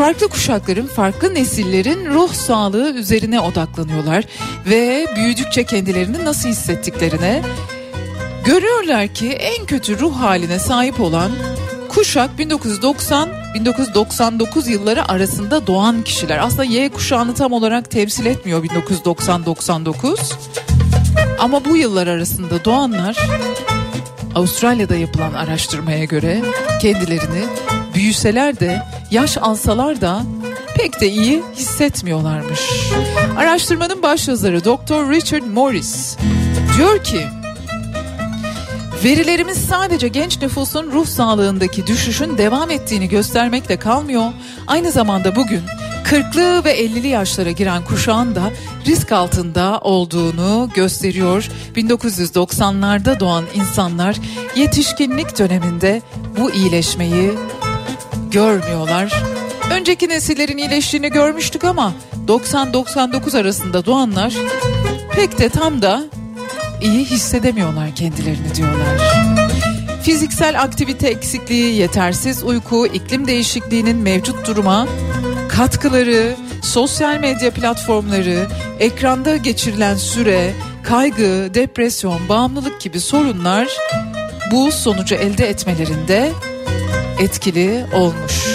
Farklı kuşakların, farklı nesillerin ruh sağlığı üzerine odaklanıyorlar ve büyüdükçe kendilerini nasıl hissettiklerine görüyorlar ki en kötü ruh haline sahip olan kuşak 1990-1999 yılları arasında doğan kişiler. Aslında Y kuşağını tam olarak temsil etmiyor 1990-99. Ama bu yıllar arasında doğanlar Avustralya'da yapılan araştırmaya göre kendilerini büyüseler de yaş alsalar da pek de iyi hissetmiyorlarmış. Araştırmanın başyazarı Dr. Richard Morris diyor ki Verilerimiz sadece genç nüfusun ruh sağlığındaki düşüşün devam ettiğini göstermekle kalmıyor. Aynı zamanda bugün 40'lı ve 50'li yaşlara giren kuşağın da risk altında olduğunu gösteriyor. 1990'larda doğan insanlar yetişkinlik döneminde bu iyileşmeyi görmüyorlar. Önceki nesillerin iyileştiğini görmüştük ama 90-99 arasında doğanlar pek de tam da iyi hissedemiyorlar kendilerini diyorlar. Fiziksel aktivite eksikliği, yetersiz uyku, iklim değişikliğinin mevcut duruma katkıları, sosyal medya platformları, ekranda geçirilen süre, kaygı, depresyon, bağımlılık gibi sorunlar bu sonucu elde etmelerinde etkili olmuş.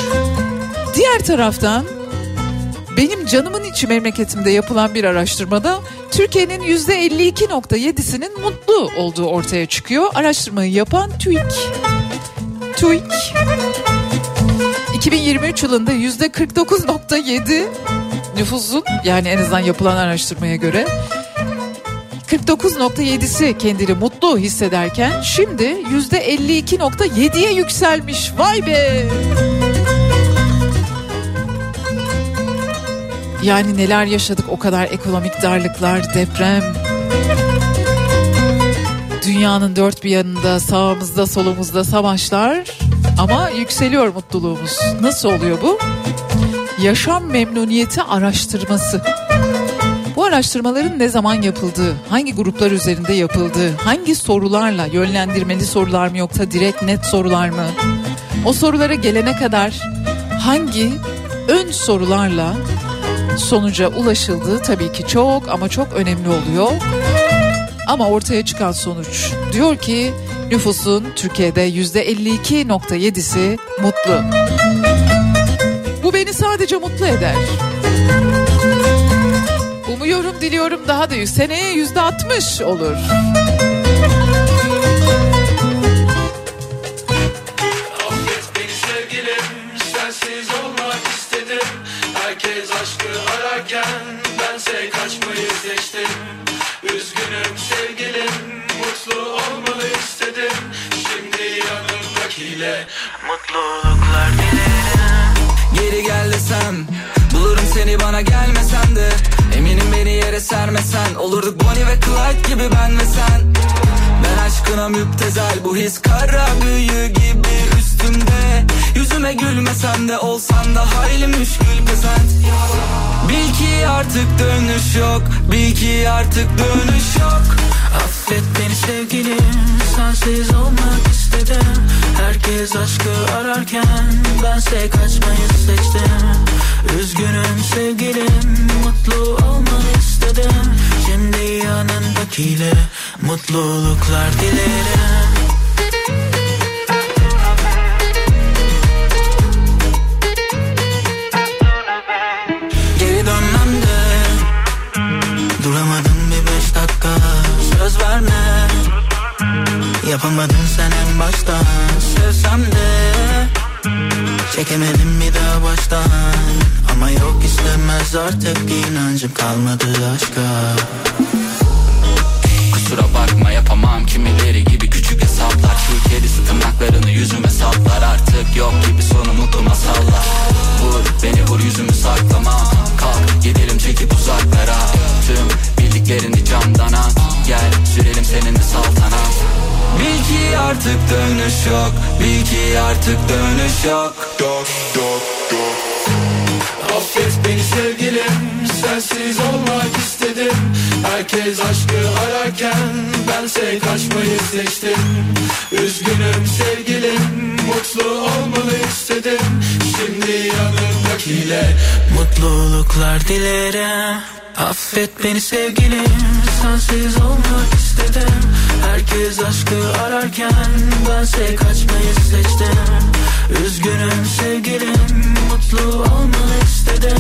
Diğer taraftan benim canımın içi memleketimde yapılan bir araştırmada Türkiye'nin %52.7'sinin mutlu olduğu ortaya çıkıyor. Araştırmayı yapan TÜİK. TÜİK 2023 yılında %49.7 nüfusun yani en azından yapılan araştırmaya göre 49.7'si kendini mutlu hissederken şimdi %52.7'ye yükselmiş. Vay be! Yani neler yaşadık o kadar ekonomik darlıklar, deprem. Dünyanın dört bir yanında sağımızda solumuzda savaşlar ama yükseliyor mutluluğumuz. Nasıl oluyor bu? Yaşam memnuniyeti araştırması. Bu araştırmaların ne zaman yapıldığı, hangi gruplar üzerinde yapıldığı, hangi sorularla, yönlendirmeli sorular mı yoksa direkt net sorular mı? O sorulara gelene kadar hangi ön sorularla sonuca ulaşıldığı tabii ki çok ama çok önemli oluyor. Ama ortaya çıkan sonuç diyor ki nüfusun Türkiye'de yüzde 52.7'si mutlu. Bu beni sadece mutlu eder. Umuyorum diliyorum daha da seneye yüzde altmış olur. Herkes aşkı ararken bense kaçmayı yanımdakiyle mutluluklar dilerim. Geri gel desem Bulurum seni bana gelmesen de. Eminim beni yere sermesen Olurduk Bonnie ve Clyde gibi ben ve sen. Ben aşkına müptezel Bu his kara büyü gibi üstümde. Yüzüme gülmesen de olsan da hayli müşkül pesent Bil ki artık dönüş yok Bil ki artık dönüş yok Affet beni sevgilim Sensiz olmak istedim. Herkes aşkı ararken Bense kaçmayı seçtim. Üzgünüm sevgilim Mutlu olmanı istedim. Şimdi yanındakiyle Mutluluklar dilerim söz verme. Yapamadın sen en baştan. Sevsem de Çekemedim bir daha baştan. Ama yok istemez artık inancım kalmadı aşka. Kusura bakma yapamam. Kimileri gibi küçük hesaplar. Şu kedisi tırnaklarını yüzüme saplar. Artık artık dönüş yok. Bil ki artık dönüş yok. Dok dok dok. Affet beni sevgilim Sensiz olmak istedim. Herkes aşkı ararken Bense kaçmayı seçtim. Üzgünüm sevgilim Mutlu olmanı istedim. Şimdi yanındakiyle Mutluluklar dilerim. Affet beni sevgilim Sensiz olmak istedim. Herkes aşkı ararken Bense kaçmayı seçtim Üzgünüm sevgilim Mutlu olmanı istedim.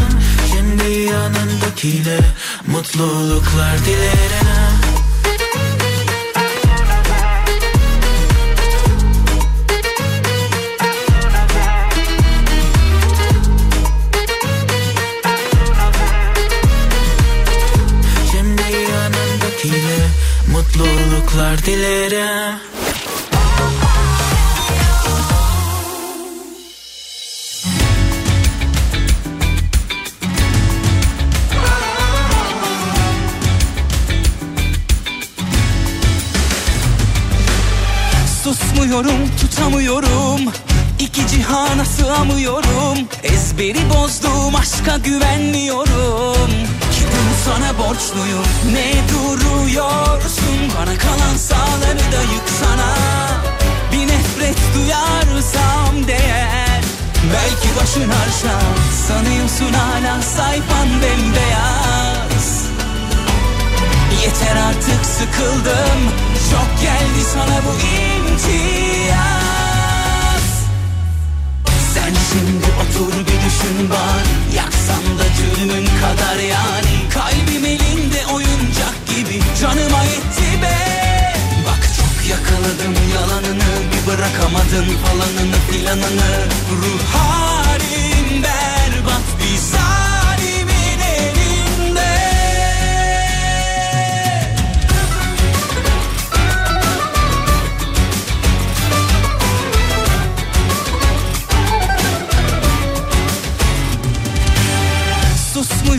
Şimdi yanındakiyle Mutluluklar dilerim. Şimdi yanındakiyle Mutluluklar dilerim Susmuyorum tutamıyorum. İki cihana sığamıyorum. Ezberi bozdum aşka güvenmiyorum. Ki bunu sana borçluyum? Ne duruyorsun? Bana kalan sağları da yıksana. Bir nefret duyarsam değer. Belki başın harşa Sanıyorsun hala sayfan bembeyaz. Yeter artık sıkıldım Çok geldi sana bu imtiyaz. Sen şimdi otur bir düşün bak Yaksan da cürmün kadar yani. Kalbim elinde oyuncak gibi. Canıma yetti be. Bak çok yakaladım yalanını. Bir bırakamadın falanını filanını Ruh halim berbat bir zalimin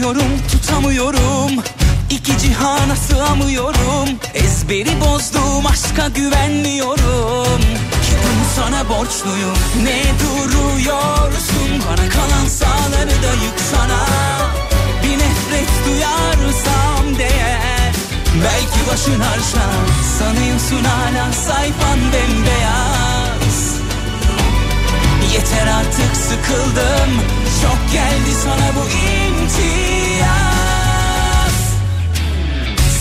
Susmuyorum tutamıyorum. İki cihana sığamıyorum. Ezberi bozdum aşka güvenmiyorum. Ki bunu sana borçluyum. Ne duruyorsun? Bana kalan sağları da yıksana. Bir nefret duyarsam değer. Belki başın harşa Sanıyorsun hala sayfan bembeyaz. Yeter artık sıkıldım. Çok geldi sana bu imtiyaz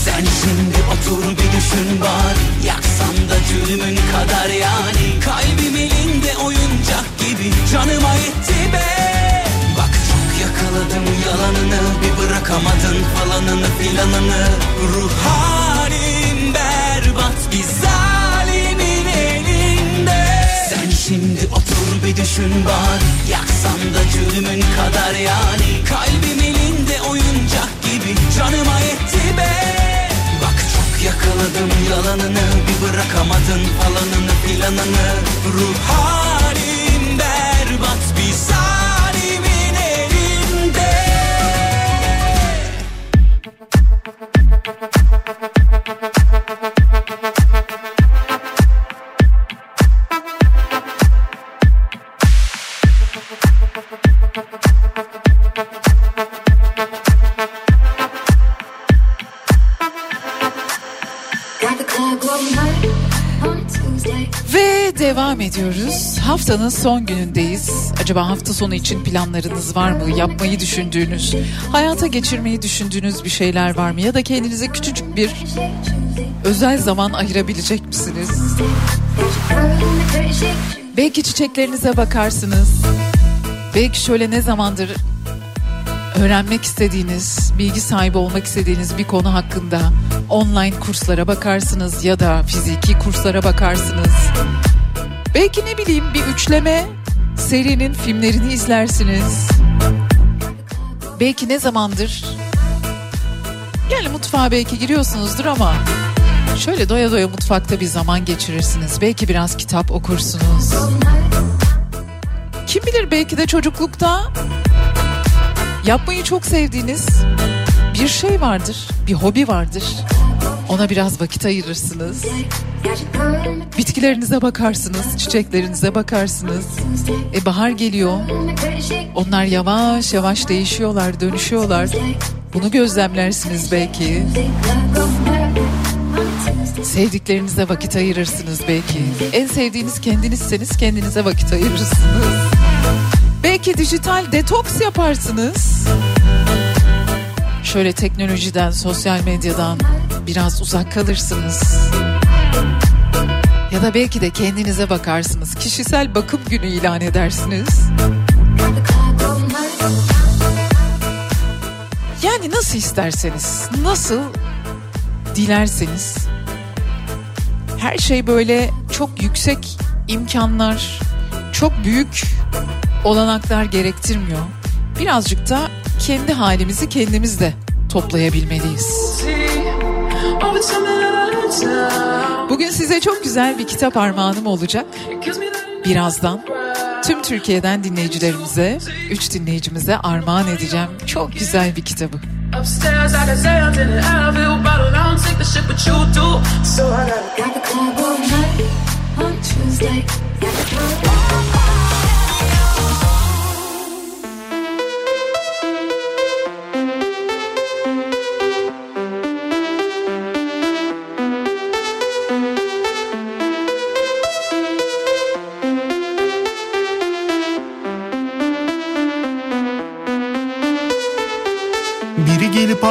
Sen şimdi otur bir düşün bak. Yaksan da cürmün kadar yani. Kalbim elinde oyuncak gibi. Canıma yetti be. Bak çok yakaladım yalanını. Bir bırakamadın falanını filanını. Ruh halim berbat bir zalimin elinde. Sen şimdi otur bir düşün bak. Yaksan da cürmün kadar yani. Kalbim elinde oyuncak gibi. Canıma yetti be yakaladım yalanını Bir bırakamadın falanını filanını Ruh halim berbat bir zalimin ediyoruz. Haftanın son günündeyiz. Acaba hafta sonu için planlarınız var mı? Yapmayı düşündüğünüz, hayata geçirmeyi düşündüğünüz bir şeyler var mı? Ya da kendinize küçücük bir özel zaman ayırabilecek misiniz? Belki çiçeklerinize bakarsınız. Belki şöyle ne zamandır öğrenmek istediğiniz, bilgi sahibi olmak istediğiniz bir konu hakkında online kurslara bakarsınız ya da fiziki kurslara bakarsınız. Belki ne bileyim bir üçleme serinin filmlerini izlersiniz. Belki ne zamandır yani mutfağa belki giriyorsunuzdur ama şöyle doya doya mutfakta bir zaman geçirirsiniz. Belki biraz kitap okursunuz. Kim bilir belki de çocuklukta yapmayı çok sevdiğiniz bir şey vardır, bir hobi vardır. Ona biraz vakit ayırırsınız. Bitkilerinize bakarsınız, çiçeklerinize bakarsınız. E bahar geliyor. Onlar yavaş yavaş değişiyorlar, dönüşüyorlar. Bunu gözlemlersiniz belki. Sevdiklerinize vakit ayırırsınız belki. En sevdiğiniz kendinizseniz kendinize vakit ayırırsınız. Belki dijital detoks yaparsınız. Şöyle teknolojiden, sosyal medyadan biraz uzak kalırsınız. Ya da belki de kendinize bakarsınız. Kişisel bakım günü ilan edersiniz. Yani nasıl isterseniz, nasıl dilerseniz. Her şey böyle çok yüksek imkanlar, çok büyük olanaklar gerektirmiyor. Birazcık da kendi halimizi kendimiz de toplayabilmeliyiz. Bugün size çok güzel bir kitap armağanım olacak. Birazdan tüm Türkiye'den dinleyicilerimize, üç dinleyicimize armağan edeceğim çok güzel bir kitabı.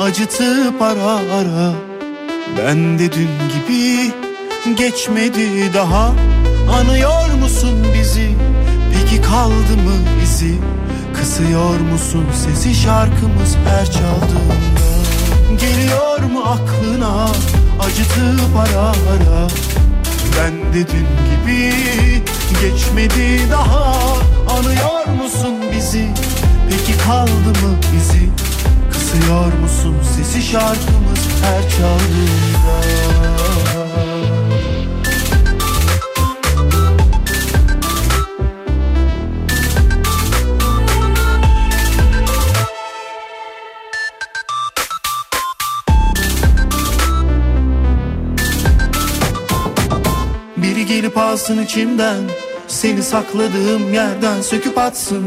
acıtıp ara ara. Ben de dün gibi geçmedi daha. Anıyor musun bizi? Peki kaldı mı izi Kısıyor musun sesi şarkımız her çaldığında? Geliyor mu aklına acıtıp ara ara? Ben de dün gibi geçmedi daha. Anıyor musun bizi? Peki kaldı mı izi Kısıyor musun sesi şarkımız her çaldığında Biri gelip alsın içimden Seni sakladığım yerden söküp atsın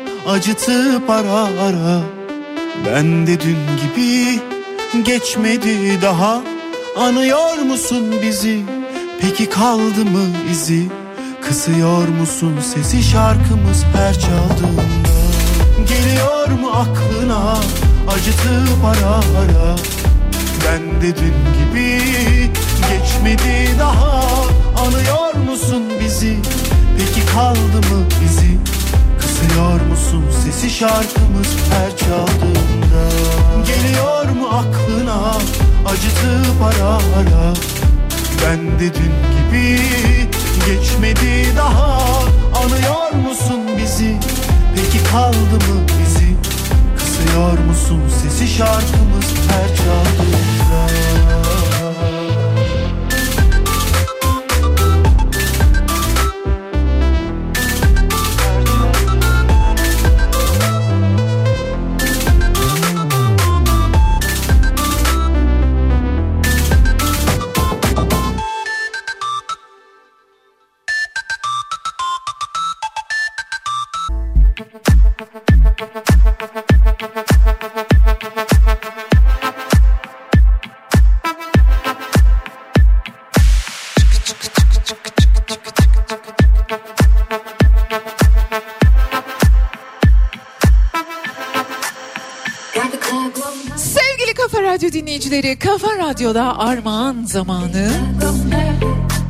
acıtıp ara ara. Ben de dün gibi geçmedi daha. Anıyor musun bizi? Peki kaldı mı izi? Kısıyor musun sesi şarkımız her çaldığında? Geliyor mu aklına acıtıp ara ara? Ben de dün gibi geçmedi daha. Anıyor musun bizi? Peki kaldı mı izi Kısıyor musun sesi şarkımız her çaldığında? Geliyor mu aklına acıtıp ara ara? Ben de dün gibi geçmedi daha. Anıyor musun bizi? Peki kaldı mı izi Kısıyor musun sesi şarkımız her çaldığında Kafa Radyo'da armağan zamanı.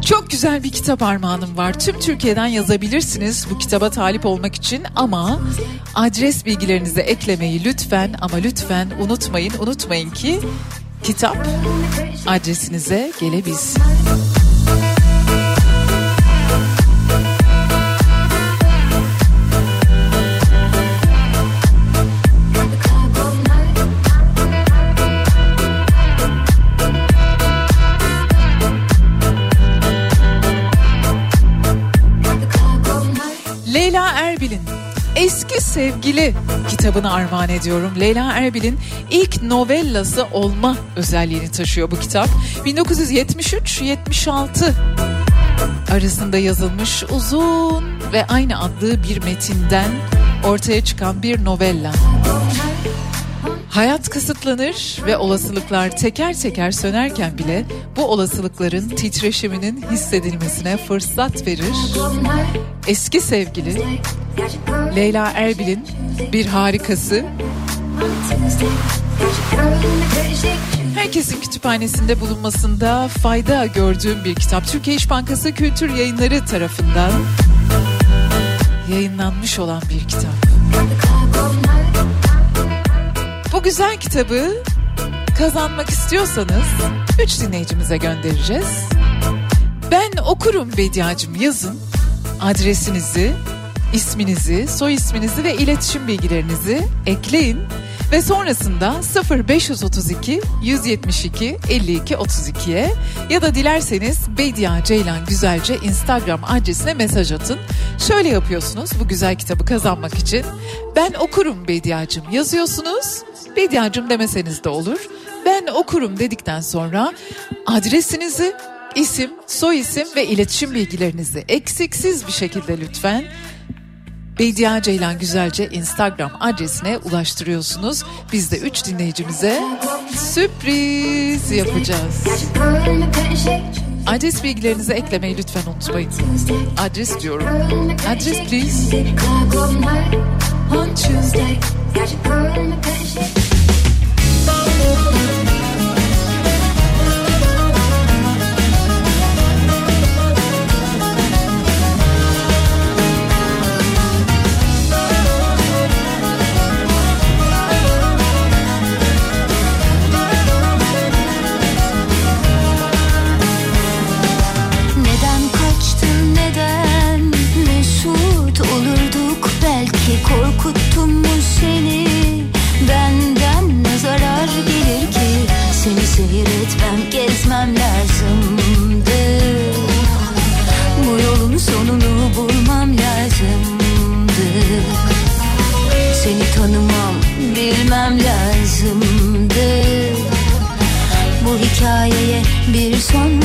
Çok güzel bir kitap armağanım var. Tüm Türkiye'den yazabilirsiniz bu kitaba talip olmak için ama adres bilgilerinizi eklemeyi lütfen ama lütfen unutmayın. Unutmayın ki kitap adresinize gelebilsin. Sevgili kitabını armağan ediyorum. Leyla Erbil'in ilk novellası olma özelliğini taşıyor bu kitap. 1973-76 arasında yazılmış uzun ve aynı adlı bir metinden ortaya çıkan bir novella. Hayat kısıtlanır ve olasılıklar teker teker sönerken bile bu olasılıkların titreşiminin hissedilmesine fırsat verir. Eski sevgili Leyla Erbil'in bir harikası. Herkesin kütüphanesinde bulunmasında fayda gördüğüm bir kitap. Türkiye İş Bankası Kültür Yayınları tarafından yayınlanmış olan bir kitap. Bu güzel kitabı kazanmak istiyorsanız 3 dinleyicimize göndereceğiz. Ben okurum Bediacım yazın adresinizi, isminizi, soy isminizi ve iletişim bilgilerinizi ekleyin ve sonrasında 0532 172 52 32'ye ya da dilerseniz Bedia Ceylan Güzelce Instagram adresine mesaj atın. Şöyle yapıyorsunuz bu güzel kitabı kazanmak için. Ben okurum Bediacım yazıyorsunuz. Bediacım demeseniz de olur. Ben okurum dedikten sonra adresinizi, isim, soy isim ve iletişim bilgilerinizi eksiksiz bir şekilde lütfen Bediye Ceylan Güzelce Instagram adresine ulaştırıyorsunuz. Biz de 3 dinleyicimize sürpriz yapacağız. Adres bilgilerinizi eklemeyi lütfen unutmayın. Adres diyorum. Adres please. Sonunu bulmam lazımdı seni tanımam bilmem lazımdı bu hikayeye bir son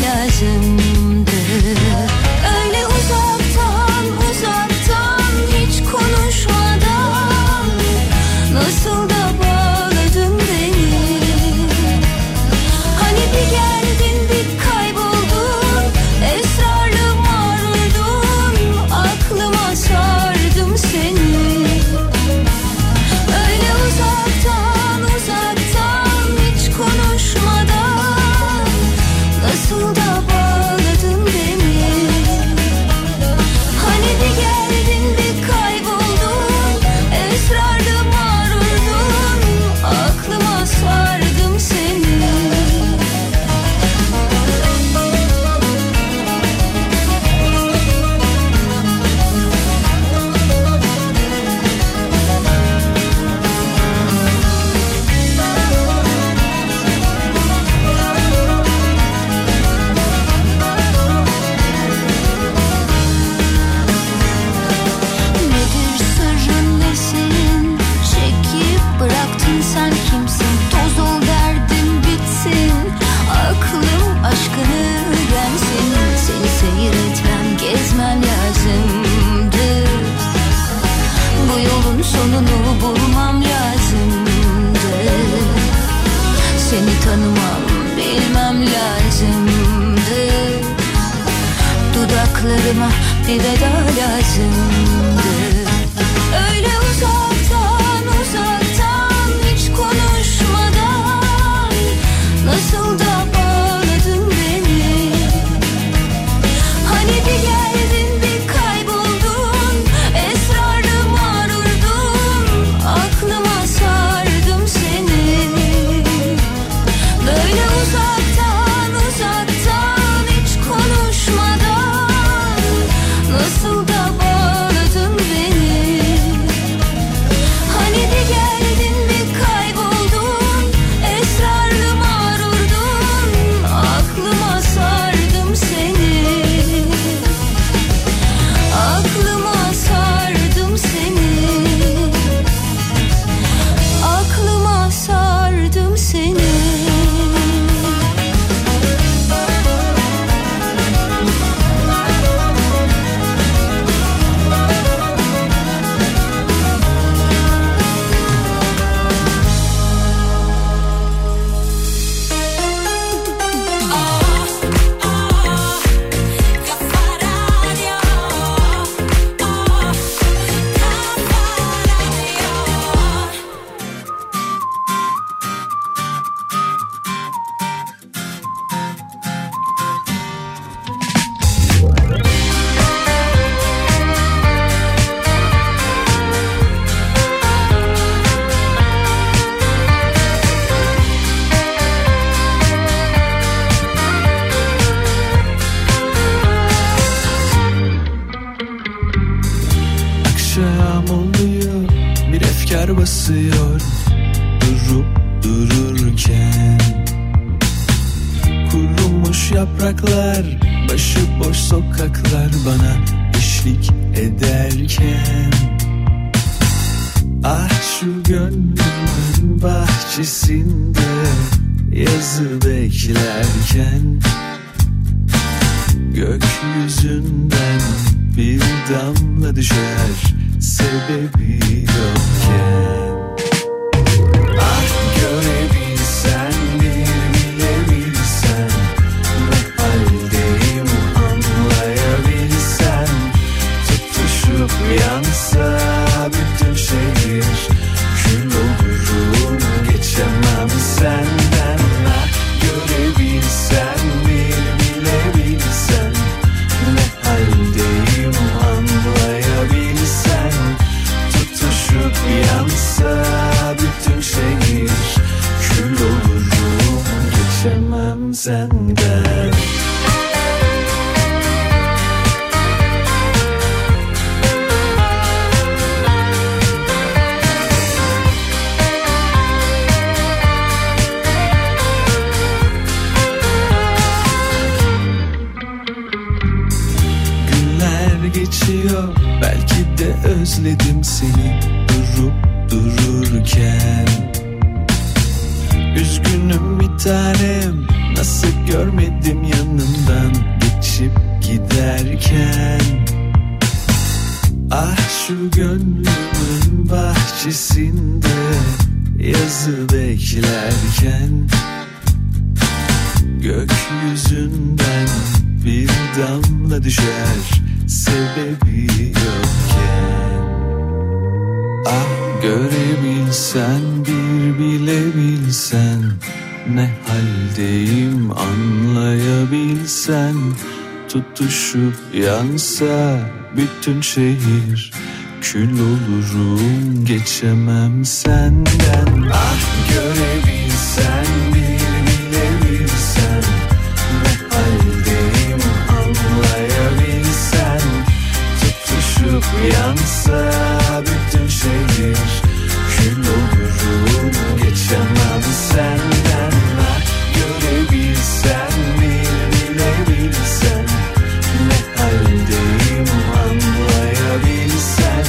Ah görebilsen bir bilebilsen Ne haldeyim anlayabilsen. Tutuşup yansa bütün şehir Kül olurum geçemem senden. Ah görebilsen bir bilebilsen Ne haldeyim anlayabilsen. Tutuşup yansa Yaşananı senden ben görebilsem mi bilebilsem? Ne haldeyim anlayabilsem?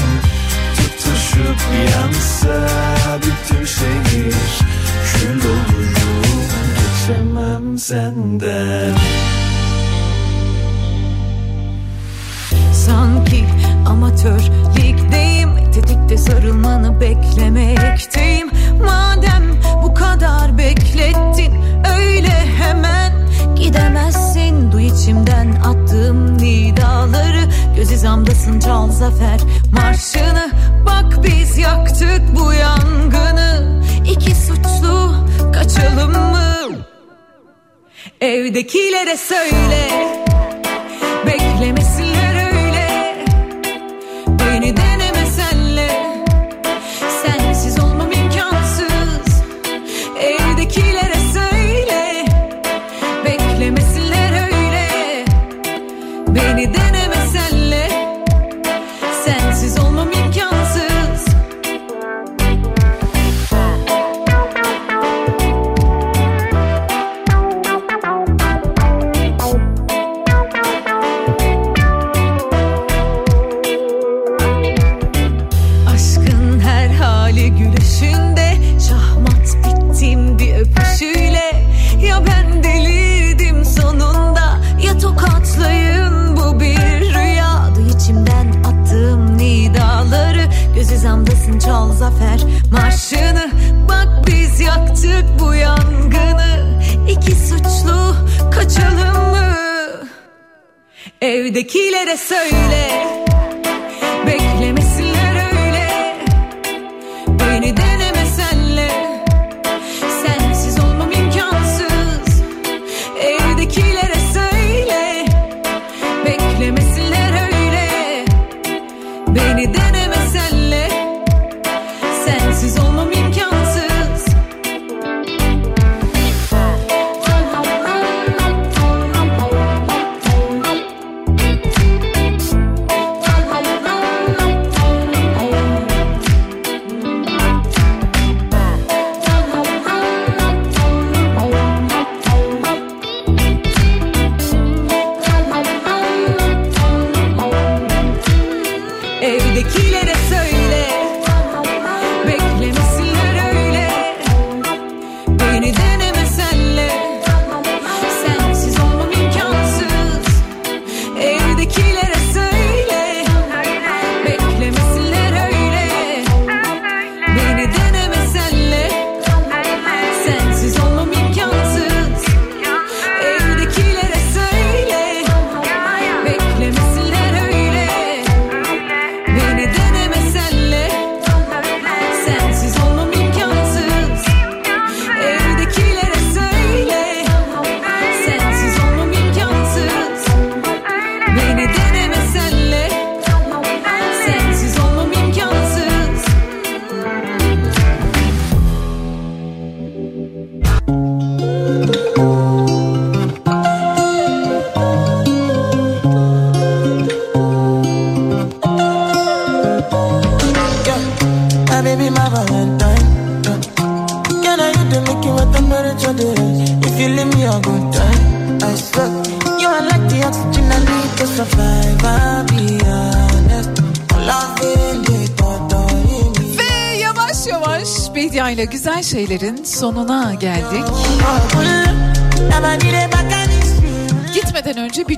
Tutuşup yansa bütün şehir. Kül olurum geçemem senden. Sanki amatör ligdeyim Tetikte sarılmanı beklemeye içimden attığım nidaları. Göz izamdasın çal zafer marşını. Bak biz yaktık bu yangını. İki suçlu kaçalım mı? Evdekilere söyle. Evdekilere söyle.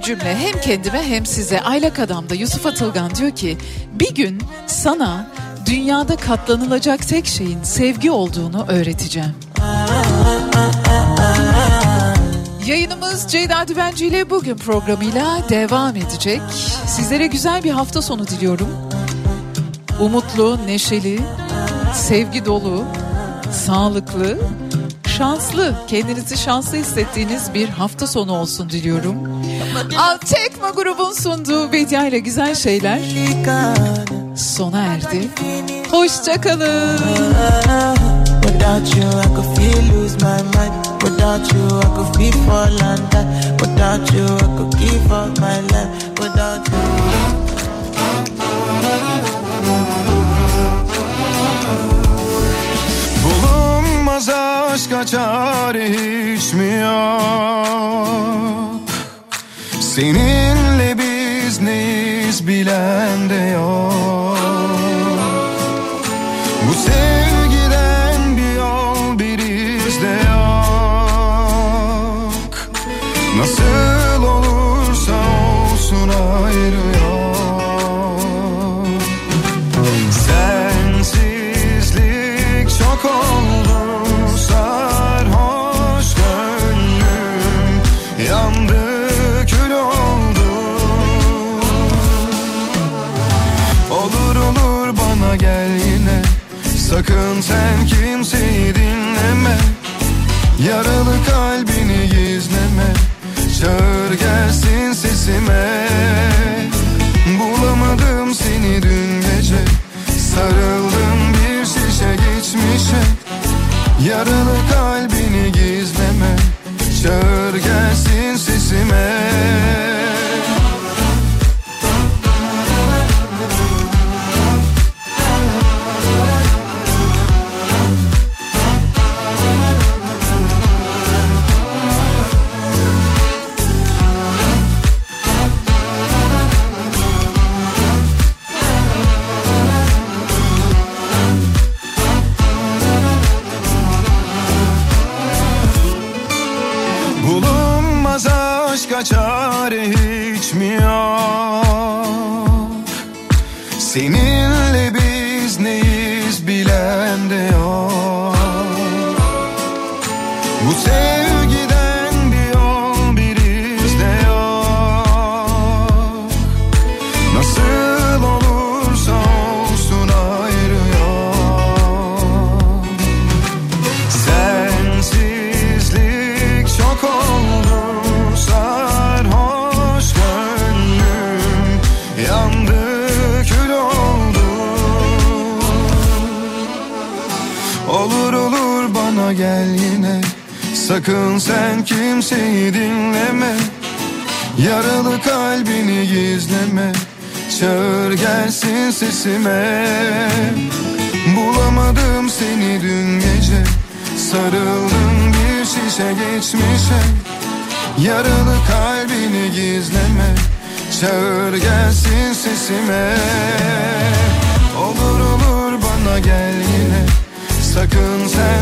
Cümle hem kendime hem size Aylak Adam'da Yusuf Atılgan diyor ki bir gün sana dünyada katlanılacak tek şeyin sevgi olduğunu öğreteceğim. Yayınımız Ceyda Düvenci ile bugün programıyla devam edecek. Sizlere güzel bir hafta sonu diliyorum. Umutlu, neşeli, sevgi dolu, sağlıklı, şanslı, kendinizi şanslı hissettiğiniz bir hafta sonu olsun diliyorum. Tekma grubun sunduğu Bedia ile güzel şeyler sona erdi. Hoşçakalın. Without you, I could feel lose my mind. Without you, I could feel fall and die. Without you, I could give up my life. Without you. Bulunmaz aşka çare hiç mi yok Seninle biz neyiz bilen de yok Yaralı kalbini gizleme. Çağır gelsin sesime. Bulamadım seni dün gece. Sarıldım bir şişe geçmişe. Yaralı kalbini gizleme. Çağır gelsin sesime. Olur olur bana gel yine. Sakın sen